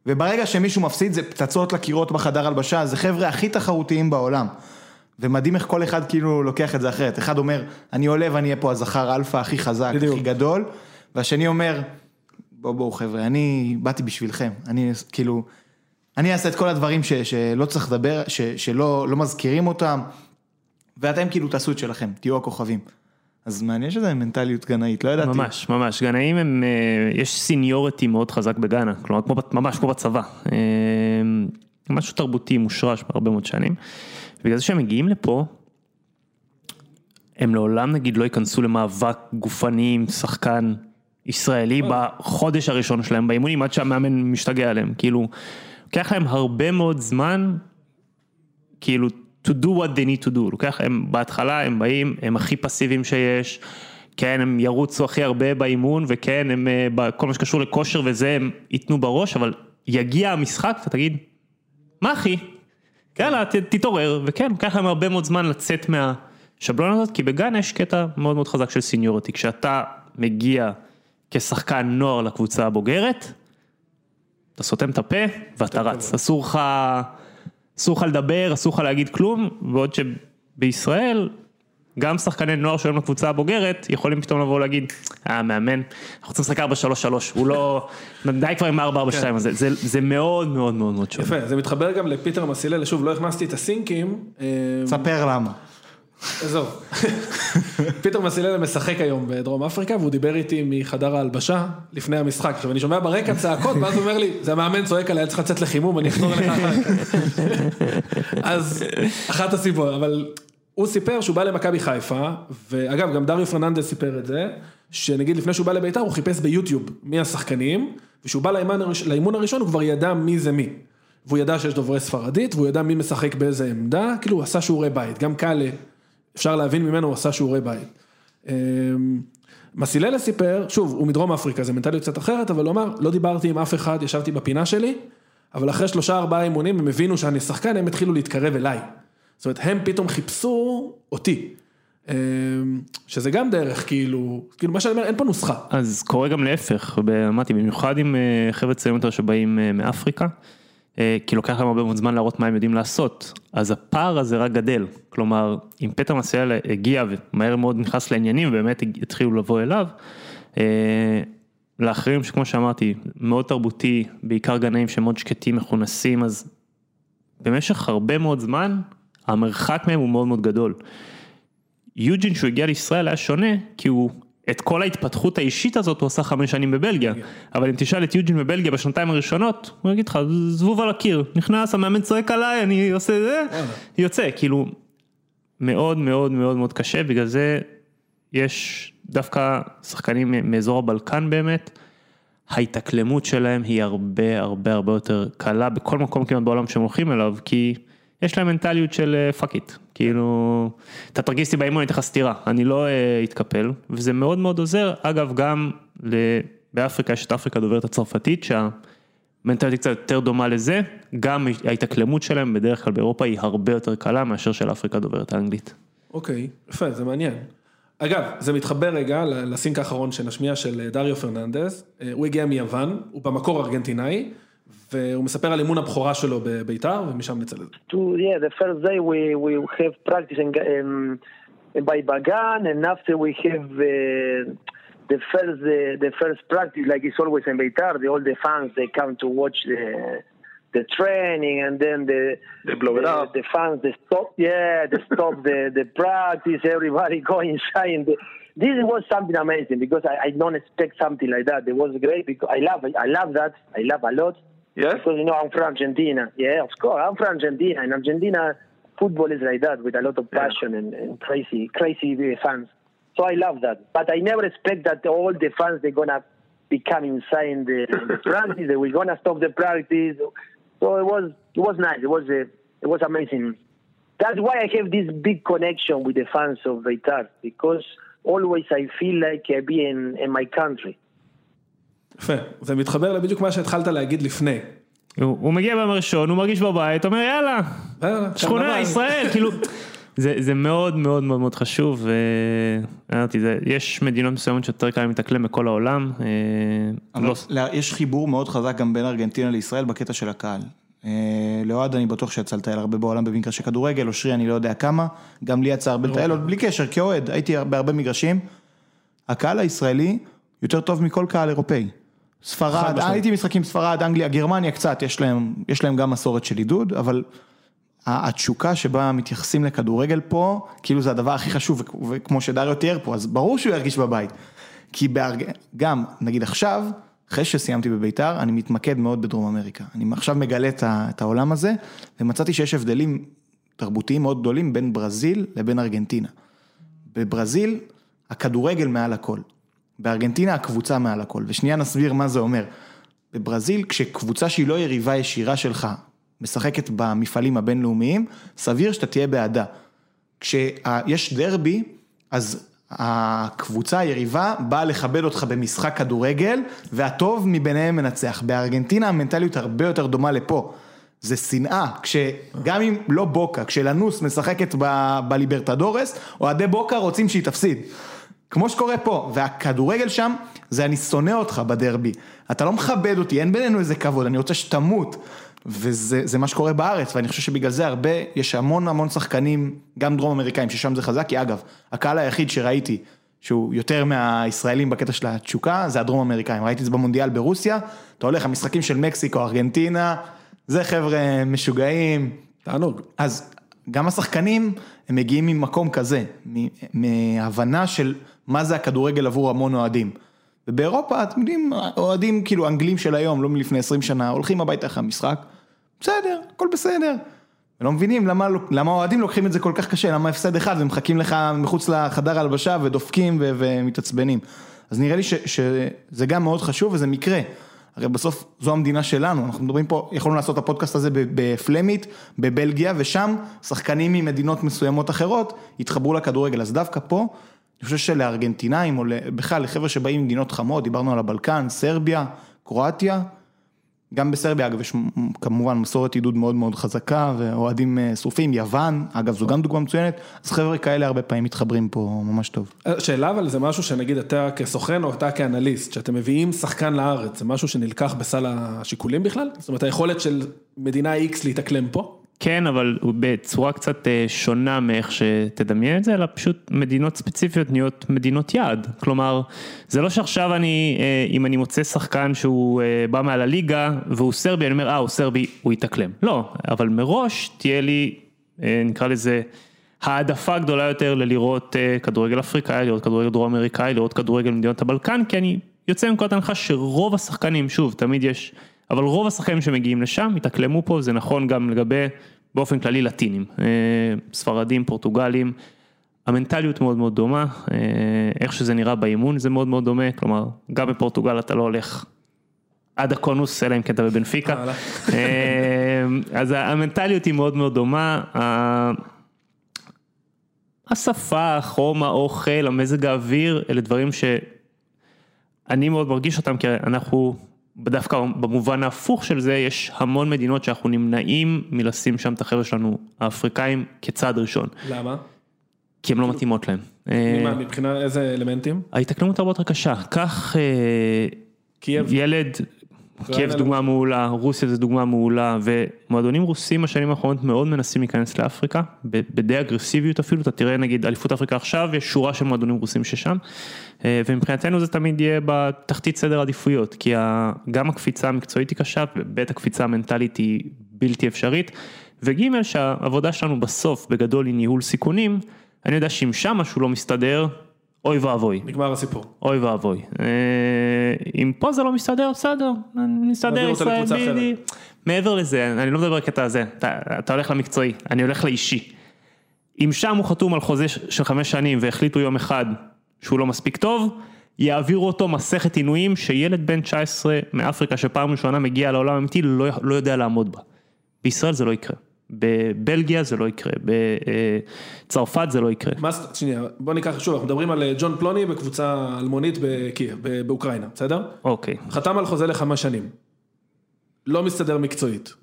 וברגע שמישהו מפסיד זה פצצות לקירות בחדר הלבשה, זה חבר'ה הכי תחרותיים בעולם. ומדהים איך כל אחד כאילו לוקח את זה אחרת. אחד אומר, אני עולה ואני אהיה פה הזכר אלפא הכי חזק, בדיוק. הכי גדול, והשני אומר, בואו בואו חבר'ה, אני באתי בשבילכם, אני כאילו, אני אעשה את כל הדברים ש, שלא צריך לדבר, ש, שלא לא מזכירים אותם, ואתם כאילו תעשו את שלכם, תהיו הכוכבים. אז מעניין שזה מנטליות גנאית, לא ידעתי. ממש, ממש, גנאים הם, אה, יש סיניורטי מאוד חזק בגאנה, כלומר כמו, ממש כמו בצבא. אה, משהו תרבותי מושרש בהרבה מאוד שנים. בגלל זה שהם מגיעים לפה, הם לעולם נגיד לא ייכנסו למאבק גופני עם שחקן ישראלי בחודש הראשון שלהם באימונים עד שהמאמן משתגע עליהם, כאילו, לוקח להם הרבה מאוד זמן, כאילו, to do what they need to do, לוקח, הם בהתחלה הם באים, הם הכי פסיביים שיש, כן, הם ירוצו הכי הרבה באימון, וכן, הם, אה, בכל מה שקשור לכושר וזה, הם ייתנו בראש, אבל יגיע המשחק, אתה תגיד, מה אחי? יאללה, ת- תתעורר, וכן, לוקח להם הרבה מאוד זמן לצאת מהשבלון הזאת, כי בגן יש קטע מאוד מאוד חזק של סיניוריטי, כשאתה מגיע כשחקן נוער לקבוצה הבוגרת, אתה סותם את הפה ואתה רץ, אסור לך, אסור לך לדבר, אסור לך להגיד כלום, בעוד שבישראל, גם שחקני נוער שהיום לקבוצה הבוגרת, יכולים פתאום לבוא ולהגיד, אה, מאמן, אנחנו רוצים לשחק 4-3-3, הוא לא, די כבר עם 4-4-2 הזה, זה, זה מאוד מאוד מאוד מאוד שונה. יפה, זה מתחבר גם לפיטר מסילל, שוב, לא הכנסתי את הסינקים. אה, ספר למה. עזוב. פיטר מסילל משחק היום בדרום אפריקה, והוא דיבר איתי מחדר ההלבשה לפני המשחק. עכשיו, אני שומע ברקע צעקות, ואז הוא אומר לי, זה המאמן צועק עליי, צריך לצאת לחימום, אני אחזור אליך אחר. אז אחת הסיבות, אבל הוא סיפר שהוא בא למכבי חיפה, ואגב, גם דריו פרננדס סיפר את זה, שנגיד לפני שהוא בא לביתר, הוא חיפש ביוטיוב מי השחקנים, וכשהוא בא לאימון הראשון, הוא כבר ידע מי זה מי. והוא ידע שיש דוברי ספרדית, והוא ידע מי משחק באיזה עמדה, כאילו הוא עשה שיעורי בית, גם קאלה, אפשר להבין ממנו, הוא עשה שיעורי בית. אמ, מסיללה סיפר, שוב, הוא מדרום אפריקה, זה מנטליות קצת אחרת, אבל הוא אמר, לא דיברתי עם אף אחד, ישבתי בפינה שלי, אבל אחרי שלושה ארבעה אימונים הם הבינו שאני שחקן, הם התחילו להתקרב אליי. זאת אומרת, הם פתאום חיפשו אותי. אמ, שזה גם דרך, כאילו, כאילו מה שאני אומר, אין פה נוסחה. אז קורה גם להפך, אמרתי, במיוחד עם אה, חבר'ה צעירים יותר שבאים אה, מאפריקה, כי לוקח להם הרבה מאוד זמן להראות מה הם יודעים לעשות, אז הפער הזה רק גדל, כלומר, אם פטר מסיאל הגיע ומהר מאוד נכנס לעניינים ובאמת התחילו לבוא אליו, אה, לאחרים שכמו שאמרתי, מאוד תרבותי, בעיקר גנאים שהם מאוד שקטים, מכונסים, אז במשך הרבה מאוד זמן, המרחק מהם הוא מאוד מאוד גדול. יוג'ין שהוא הגיע לישראל היה שונה, כי הוא, את כל ההתפתחות האישית הזאת הוא עשה חמש שנים בבלגיה, אבל אם תשאל את יוג'ין בבלגיה בשנתיים הראשונות, הוא יגיד לך, זבוב על הקיר, נכנס, המאמן צועק עליי, אני עושה זה, יוצא, כאילו, מאוד מאוד מאוד מאוד קשה, בגלל זה יש דווקא שחקנים מאזור הבלקן באמת, ההתאקלמות שלהם היא הרבה הרבה הרבה יותר קלה בכל מקום כמעט בעולם שהם הולכים אליו, כי יש להם מנטליות של fuck it, כאילו, אתה תרגיש אותי באימון, אני אתן לך סטירה, אני לא אה, אתקפל, וזה מאוד מאוד עוזר, אגב גם ל... באפריקה יש את אפריקה דוברת הצרפתית, שהמנטליות קצת יותר דומה לזה, גם ההתאקלמות שלהם בדרך כלל באירופה היא הרבה יותר קלה מאשר של אפריקה דוברת האנגלית. אוקיי, יפה, זה מעניין. אגב, זה מתחבר רגע לסינק האחרון שנשמיע של אה, דריו פרננדס, אה, הוא הגיע מיוון, הוא במקור ארגנטינאי, והוא מספר על אימון הבכורה שלו בביתר, ומשם נצא לזה. to yeah the first day we we have practice in um, by Bagan and after we have uh, the first uh, the first practice like it's always in Beitar the all the fans they come to watch the the training and then the They blow it the, up. the fans they stop yeah they stop the the practice everybody go inside and the, this was something amazing because I, I don't expect something like that it was great because I love I love that I love a lot Yes? because you know I'm from Argentina. Yeah, of course I'm from Argentina. In Argentina, football is like that with a lot of passion and, and crazy, crazy fans. So I love that. But I never expect that all the fans they're gonna become inside the, the practice. They were gonna stop the practice. So it was it was nice. It was a, it was amazing. That's why I have this big connection with the fans of Beitar because always I feel like I be in, in my country. יפה, זה מתחבר לבדיוק מה שהתחלת להגיד לפני. הוא, הוא מגיע ביום הראשון, הוא מרגיש בבית, אומר יאללה, יאללה, שכונה. ישראל, כאילו, זה, זה מאוד מאוד מאוד מאוד חשוב, ואמרתי, זה, יש מדינות מסוימות שיותר קל להתאקלם בכל העולם, אה, אבל לא, יש חיבור מאוד חזק גם בין ארגנטינה לישראל בקטע של הקהל. אה, לאוהד אני בטוח שיצא לטייל הרבה בעולם במגרשי כדורגל, אושרי אני לא יודע כמה, גם לי יצא הרבה לטייל, עוד בלי קשר, כאוהד, הייתי בהרבה מגרשים. הקהל הישראלי יותר טוב מכל קהל אירופאי. ספרד. הייתי משחקים ספרד, אנגליה, גרמניה קצת, יש להם, יש להם גם מסורת של עידוד, אבל התשוקה שבה מתייחסים לכדורגל פה, כאילו זה הדבר הכי חשוב, וכ- וכמו שדריו תיאר פה, אז ברור שהוא ירגיש בבית. כי בהרג... גם, נגיד עכשיו, אחרי שסיימתי בביתר, אני מתמקד מאוד בדרום אמריקה. אני עכשיו מגלה את, ה... את העולם הזה, ומצאתי שיש הבדלים תרבותיים מאוד גדולים בין ברזיל לבין ארגנטינה. בברזיל, הכדורגל מעל הכל. בארגנטינה הקבוצה מעל הכל, ושנייה נסביר מה זה אומר. בברזיל, כשקבוצה שהיא לא יריבה ישירה שלך, משחקת במפעלים הבינלאומיים, סביר שאתה תהיה בעדה. כשיש דרבי, אז הקבוצה היריבה באה לכבד אותך במשחק כדורגל, והטוב מביניהם מנצח. בארגנטינה המנטליות הרבה יותר דומה לפה. זה שנאה, כשגם אם לא בוקה, כשלנוס משחקת בליברטדורס, אוהדי בוקה רוצים שהיא תפסיד. כמו שקורה פה, והכדורגל שם, זה אני שונא אותך בדרבי. אתה לא מכבד אותי, אין בינינו איזה כבוד, אני רוצה שתמות. וזה זה מה שקורה בארץ, ואני חושב שבגלל זה הרבה, יש המון המון שחקנים, גם דרום אמריקאים, ששם זה חזק, כי אגב, הקהל היחיד שראיתי, שהוא יותר מהישראלים בקטע של התשוקה, זה הדרום אמריקאים. ראיתי את זה במונדיאל ברוסיה, אתה הולך, המשחקים של מקסיקו, ארגנטינה, זה חבר'ה משוגעים. תענוג. אז גם השחקנים, הם מגיעים ממקום כזה, מהבנה של מה זה הכדורגל עבור המון אוהדים. ובאירופה, אתם יודעים, אוהדים כאילו אנגלים של היום, לא מלפני 20 שנה, הולכים הביתה אחרי המשחק, בסדר, הכל בסדר. ולא מבינים למה, למה האוהדים לוקחים את זה כל כך קשה, למה הפסד אחד ומחכים לך מחוץ לחדר הלבשה ודופקים ו- ומתעצבנים. אז נראה לי ש- שזה גם מאוד חשוב וזה מקרה. הרי בסוף זו המדינה שלנו, אנחנו מדברים פה, יכולנו לעשות את הפודקאסט הזה בפלמית, בבלגיה, ושם שחקנים ממדינות מסוימות אחרות התחברו לכדורגל, אז דווקא פה, אני חושב שלארגנטינאים, או בכלל לחבר'ה שבאים ממדינות חמות, דיברנו על הבלקן, סרביה, קרואטיה, גם בסרביה אגב יש כמובן מסורת עידוד מאוד מאוד חזקה ואוהדים אה, שרופים, יוון, אגב זו גם דוגמה מצוינת, אז חבר'ה כאלה הרבה פעמים מתחברים פה ממש טוב. שאלה אבל זה משהו שנגיד אתה כסוכן או אתה כאנליסט, שאתם מביאים שחקן לארץ, זה משהו שנלקח בסל השיקולים בכלל? זאת אומרת היכולת של מדינה X להתאקלם פה? כן, אבל הוא בצורה קצת אה, שונה מאיך שתדמיין את זה, אלא פשוט מדינות ספציפיות נהיות מדינות יעד. כלומר, זה לא שעכשיו אני, אה, אם אני מוצא שחקן שהוא אה, בא מעל הליגה והוא סרבי, אני אומר, אה, הוא סרבי, הוא יתאקלם. לא, אבל מראש תהיה לי, נקרא לזה, העדפה גדולה יותר ללראות כדורגל אפריקאי, לראות כדורגל דרום אמריקאי, לראות כדורגל במדינות הבלקן, כי אני יוצא מנקודת הנחה שרוב השחקנים, שוב, תמיד יש... אבל רוב השחקנים שמגיעים לשם התאקלמו פה, זה נכון גם לגבי באופן כללי לטינים, ספרדים, פורטוגלים, המנטליות מאוד מאוד דומה, איך שזה נראה באימון זה מאוד מאוד דומה, כלומר גם בפורטוגל אתה לא הולך עד הקונוס, אלא אם כן אתה בבנפיקה, אז המנטליות היא מאוד מאוד דומה, השפה, החום, האוכל, המזג האוויר, אלה דברים שאני מאוד מרגיש אותם, כי אנחנו דווקא במובן ההפוך של זה, יש המון מדינות שאנחנו נמנעים מלשים שם את החבר'ה שלנו, האפריקאים, כצעד ראשון. למה? כי הן לא מתאימות להם. ממה, מבחינה איזה אלמנטים? ההתאקלמות הרבה יותר קשה, קח קייב. ילד, קייב דוגמה מעולה, רוסיה זה דוגמה מעולה, ומועדונים רוסים בשנים האחרונות מאוד מנסים להיכנס לאפריקה, בדי אגרסיביות אפילו, אתה תראה נגיד אליפות אפריקה עכשיו, יש שורה של מועדונים רוסים ששם, ומבחינתנו זה תמיד יהיה בתחתית סדר עדיפויות, כי גם הקפיצה המקצועית היא קשה, ובית הקפיצה המנטלית היא בלתי אפשרית, וג' שהעבודה שלנו בסוף בגדול היא ניהול סיכונים, אני יודע שאם שם משהו לא מסתדר, אוי ואבוי. נגמר הסיפור. אוי ואבוי. אם פה זה לא מסתדר, בסדר, מסתדר ישראלי. מעבר לזה, אני לא מדבר בקטע הזה, אתה, אתה הולך למקצועי, אני הולך לאישי. אם שם הוא חתום על חוזה של חמש שנים והחליטו יום אחד שהוא לא מספיק טוב, יעבירו אותו מסכת עינויים שילד בן 19 מאפריקה שפעם ראשונה מגיע לעולם האמיתי לא, לא יודע לעמוד בה. בישראל זה לא יקרה. בבלגיה זה לא יקרה, בצרפת זה לא יקרה. מה, שנייה, בוא ניקח שוב, אנחנו מדברים על ג'ון פלוני בקבוצה אלמונית בקייב, באוקראינה, בסדר? אוקיי. חתם על חוזה לחמש שנים. לא מסתדר מקצועית.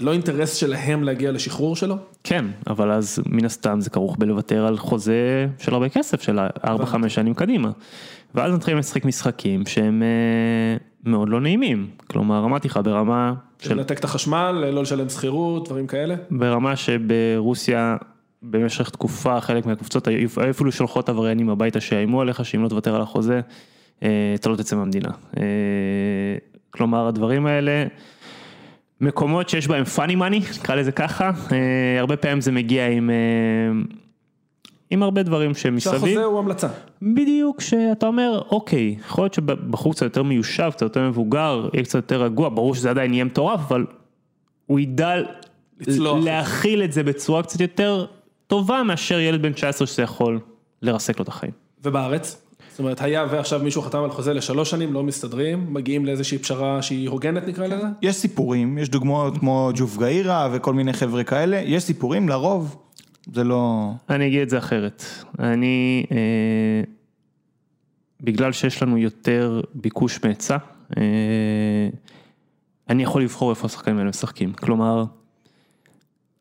לא אינטרס שלהם להגיע לשחרור שלו? כן, אבל אז מן הסתם זה כרוך בלוותר על חוזה של הרבה כסף, של 4-5 שנים קדימה. ואז מתחילים לשחק משחקים שהם מאוד לא נעימים. כלומר, אמרתי לך ברמה של... לנתק את החשמל, לא לשלם שכירות, דברים כאלה? ברמה שברוסיה במשך תקופה חלק מהקבוצות היו אפילו שולחות עבריינים הביתה שיאיימו עליך שאם לא תוותר על החוזה, אתה לא תצא מהמדינה. כלומר הדברים האלה מקומות שיש בהם funny money, נקרא לזה ככה, אה, הרבה פעמים זה מגיע עם, אה, עם הרבה דברים שמסביב. שהחוזה הוא המלצה. בדיוק, שאתה אומר, אוקיי, יכול להיות שבחור קצת יותר מיושב, קצת יותר מבוגר, יהיה קצת יותר רגוע, ברור שזה עדיין יהיה מטורף, אבל הוא ידע לצלוח. להכיל את זה בצורה קצת יותר טובה מאשר ילד בן 19 שזה יכול לרסק לו את החיים. ובארץ? זאת אומרת, היה ועכשיו מישהו חתם על חוזה לשלוש שנים, לא מסתדרים, מגיעים לאיזושהי פשרה שהיא הוגנת נקרא לזה? יש סיפורים, יש דוגמאות כמו ג'וף גאירה וכל מיני חבר'ה כאלה, יש סיפורים, לרוב זה לא... אני אגיד את זה אחרת. אני, אה, בגלל שיש לנו יותר ביקוש מהיצע, אה, אני יכול לבחור איפה השחקנים האלה משחקים. כלומר,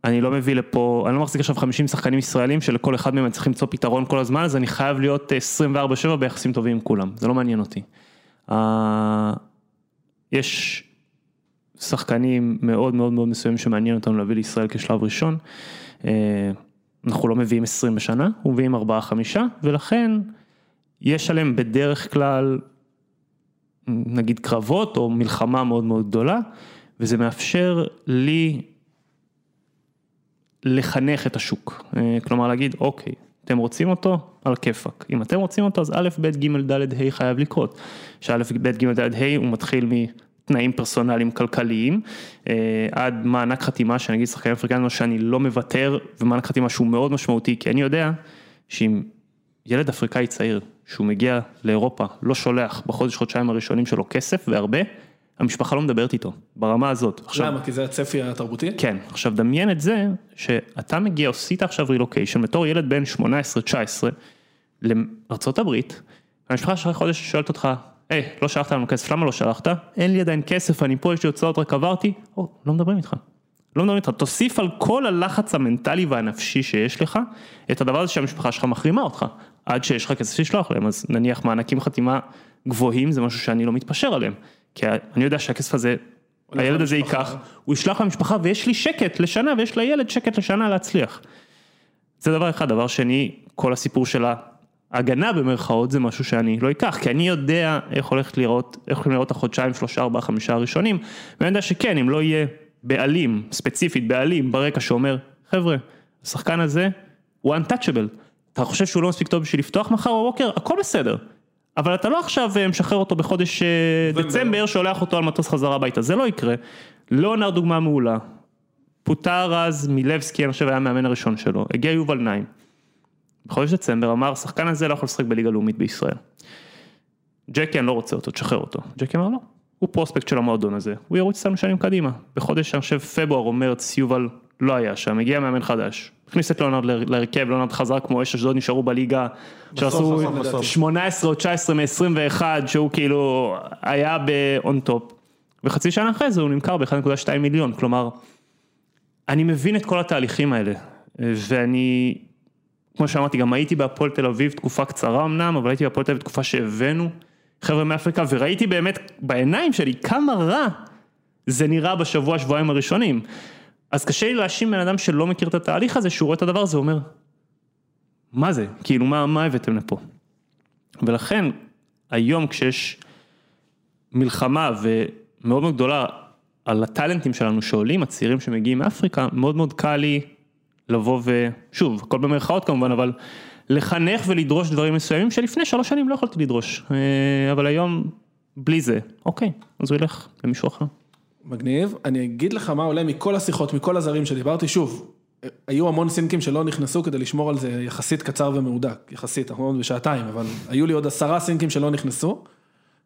אני לא מביא לפה, אני לא מחזיק עכשיו 50 שחקנים ישראלים שלכל אחד מהם אני צריך למצוא פתרון כל הזמן, אז אני חייב להיות 24/7 ביחסים טובים עם כולם, זה לא מעניין אותי. אה, יש שחקנים מאוד מאוד מאוד מסוימים שמעניין אותנו להביא לישראל כשלב ראשון. אה, אנחנו לא מביאים 20 בשנה, אנחנו מביאים 4-5, ולכן יש עליהם בדרך כלל, נגיד קרבות או מלחמה מאוד מאוד גדולה, וזה מאפשר לי לחנך את השוק. אה, כלומר להגיד, אוקיי, אתם רוצים אותו? על כיפאק. אם אתם רוצים אותו, אז א', ב', ג', ד', ה' חייב לקרות. שא', ב', ג', ד', ה' הוא מתחיל מתנאים פרסונליים כלכליים, אה, עד מענק חתימה, שאני אגיד שחקנים אפריקאים, שאני לא מוותר, ומענק חתימה שהוא מאוד משמעותי, כי אני יודע שאם ילד אפריקאי צעיר, שהוא מגיע לאירופה, לא שולח בחודש, חודשיים הראשונים שלו כסף והרבה, המשפחה לא מדברת איתו, ברמה הזאת. עכשיו, למה? כי זה הצפי התרבותי? כן, עכשיו דמיין את זה שאתה מגיע, עשית עכשיו רילוקיישן בתור ילד בן 18-19 לארצות הברית, והמשפחה שלך חודש שואלת אותך, היי, לא שלחת לנו כסף, למה לא שלחת? אין לי עדיין כסף, אני פה, יש לי הוצאות, רק עברתי, או, לא מדברים איתך. לא מדברים איתך, תוסיף על כל הלחץ המנטלי והנפשי שיש לך, את הדבר הזה שהמשפחה שלך מחרימה אותך, עד שיש לך כסף לשלוח להם, אז נניח מענקים חתימה גבוהים זה משהו שאני לא מתפשר עליהם, כי אני יודע שהכסף הזה, הילד הזה. ייקח, הוא ישלח למשפחה ויש לי שקט לשנה ויש לילד שקט לשנה להצליח. זה דבר אחד, דבר שני, כל הסיפור של ההגנה במרכאות זה משהו שאני לא אקח, כי אני יודע איך הולכת לראות, איך הולכים לראות החודשיים, שלושה, ארבעה, חמישה הראשונים, ואני יודע שכן, אם לא יהיה בעלים, ספציפית בעלים ברקע שאומר, חבר'ה, השחקן הזה הוא untouchable, אתה חושב שהוא לא מספיק טוב בשביל לפתוח מחר בבוקר, הכל בסדר. אבל אתה לא עכשיו אה, משחרר אותו בחודש אה. דצמבר, שולח אותו על מטוס חזרה הביתה, זה לא יקרה. לונר דוגמה מעולה, פוטר אז מילבסקי, אני חושב היה המאמן הראשון שלו, הגיע יובל נעים. בחודש דצמבר אמר, השחקן הזה לא יכול לשחק בליגה לאומית בישראל. ג'קי אני לא רוצה אותו, תשחרר אותו. ג'קי אמר לא, הוא פרוספקט של המועדון הזה, הוא ירוץ איתנו שנים קדימה. בחודש, אני חושב, פברואר או מרץ, יובל לא היה שם, הגיע מאמן חדש. הכניס את לונרד לה- להרכב, לונרד חזר כמו אש אשדוד, נשארו בליגה, שעשו בסוף, בסוף. 18 או 19 מ-21, שהוא כאילו היה top. וחצי שנה אחרי זה הוא נמכר ב-1.2 מיליון, כלומר, אני מבין את כל התהליכים האלה, ואני, כמו שאמרתי, גם הייתי בהפועל תל אביב תקופה קצרה אמנם, אבל הייתי בהפועל תל אביב תקופה שהבאנו חבר'ה מאפריקה, וראיתי באמת בעיניים שלי כמה רע זה נראה בשבוע, שבועיים הראשונים. אז קשה לי להאשים בן אדם שלא מכיר את התהליך הזה, שהוא רואה את הדבר הזה, אומר, מה זה? כאילו, מה, מה הבאתם לפה? ולכן, היום כשיש מלחמה ומאוד מאוד גדולה על הטאלנטים שלנו שעולים, הצעירים שמגיעים מאפריקה, מאוד מאוד קל לי לבוא ושוב, הכל במרכאות כמובן, אבל לחנך ולדרוש דברים מסוימים שלפני שלוש שנים לא יכולתי לדרוש, אה, אבל היום בלי זה, אוקיי, אז הוא ילך למישהו אחר. מגניב, אני אגיד לך מה עולה מכל השיחות, מכל הזרים שדיברתי, שוב, היו המון סינקים שלא נכנסו כדי לשמור על זה יחסית קצר ומהודק, יחסית, אנחנו עוד בשעתיים, אבל היו לי עוד עשרה סינקים שלא נכנסו,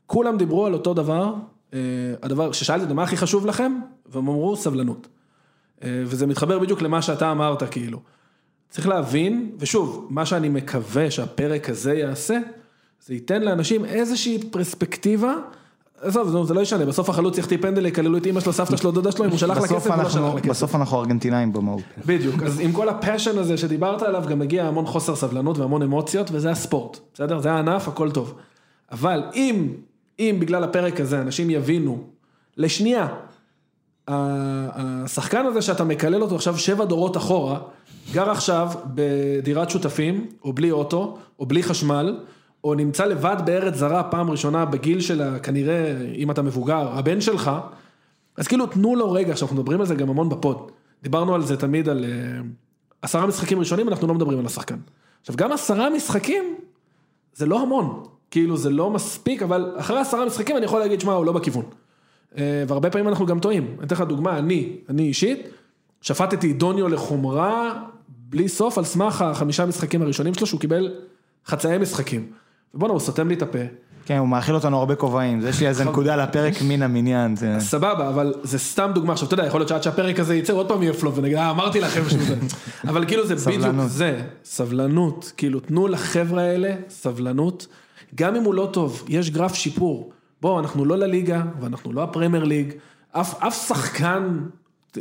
כולם דיברו על אותו דבר, אה, הדבר ששאלתי אותם מה הכי חשוב לכם, והם אמרו סבלנות. אה, וזה מתחבר בדיוק למה שאתה אמרת, כאילו. צריך להבין, ושוב, מה שאני מקווה שהפרק הזה יעשה, זה ייתן לאנשים איזושהי פרספקטיבה, עזוב, זה לא ישנה, בסוף החלוץ יחטיא פנדל, יקללו את אמא שלו, סבתא שלו, דודה שלו, אם הוא שלח לה בסוף כסף או לא שלח לה כסף. בסוף אנחנו ארגנטינאים במהות. בדיוק, אז עם כל הפאשן הזה שדיברת עליו, גם מגיע המון חוסר סבלנות והמון אמוציות, וזה הספורט, בסדר? זה הענף, הכל טוב. אבל אם, אם בגלל הפרק הזה אנשים יבינו, לשנייה, השחקן הזה שאתה מקלל אותו עכשיו שבע דורות אחורה, גר עכשיו בדירת שותפים, או בלי אוטו, או בלי חשמל, או נמצא לבד בארץ זרה פעם ראשונה בגיל של כנראה, אם אתה מבוגר, הבן שלך, אז כאילו תנו לו רגע, עכשיו אנחנו מדברים על זה גם המון בפוד. דיברנו על זה תמיד על אה, עשרה משחקים ראשונים, אנחנו לא מדברים על השחקן. עכשיו גם עשרה משחקים, זה לא המון. כאילו זה לא מספיק, אבל אחרי עשרה משחקים אני יכול להגיד, שמע, הוא לא בכיוון. אה, והרבה פעמים אנחנו גם טועים. אני אתן לך דוגמה, אני, אני אישית, שפטתי דוניו לחומרה בלי סוף על סמך החמישה משחקים הראשונים שלו, שהוא קיבל חצאי משחקים. ובואנה, הוא סותם לי את הפה. כן, הוא מאכיל אותנו הרבה כובעים, זה יש לי איזה נקודה לפרק מן המניין. סבבה, אבל זה סתם דוגמה, עכשיו אתה יודע, יכול להיות שעד שהפרק הזה יצא, עוד פעם יהיה פלופ, ונגיד, אה, אמרתי לכם שהוא זה. אבל כאילו זה בדיוק. זה, סבלנות, כאילו תנו לחבר'ה האלה סבלנות, גם אם הוא לא טוב, יש גרף שיפור. בואו, אנחנו לא לליגה, ואנחנו לא הפרמייר ליג, אף, אף שחקן, 90%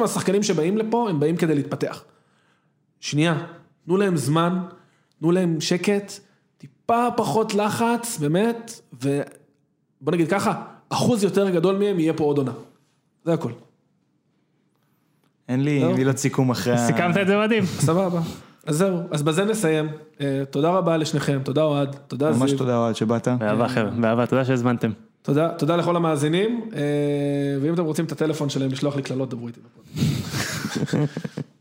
מהשחקנים שבאים לפה, הם באים כדי להתפתח. שנייה, תנו להם זמן, תנו להם שקט, טיפה פחות לחץ, באמת, ובוא נגיד ככה, אחוז יותר גדול מהם יהיה פה עוד עונה. זה הכל. אין לי. מילות סיכום אחרי ה... סיכמת את זה מדהים. סבבה. אז זהו, אז בזה נסיים. אה, תודה רבה לשניכם, תודה אוהד, תודה ממש זיו. תודה אוהד שבאת. באהבה חבר'ה, באהבה, תודה שהזמנתם. תודה, תודה לכל המאזינים, אה, ואם אתם רוצים את הטלפון שלהם לשלוח לי קללות, דברו איתי בפוד.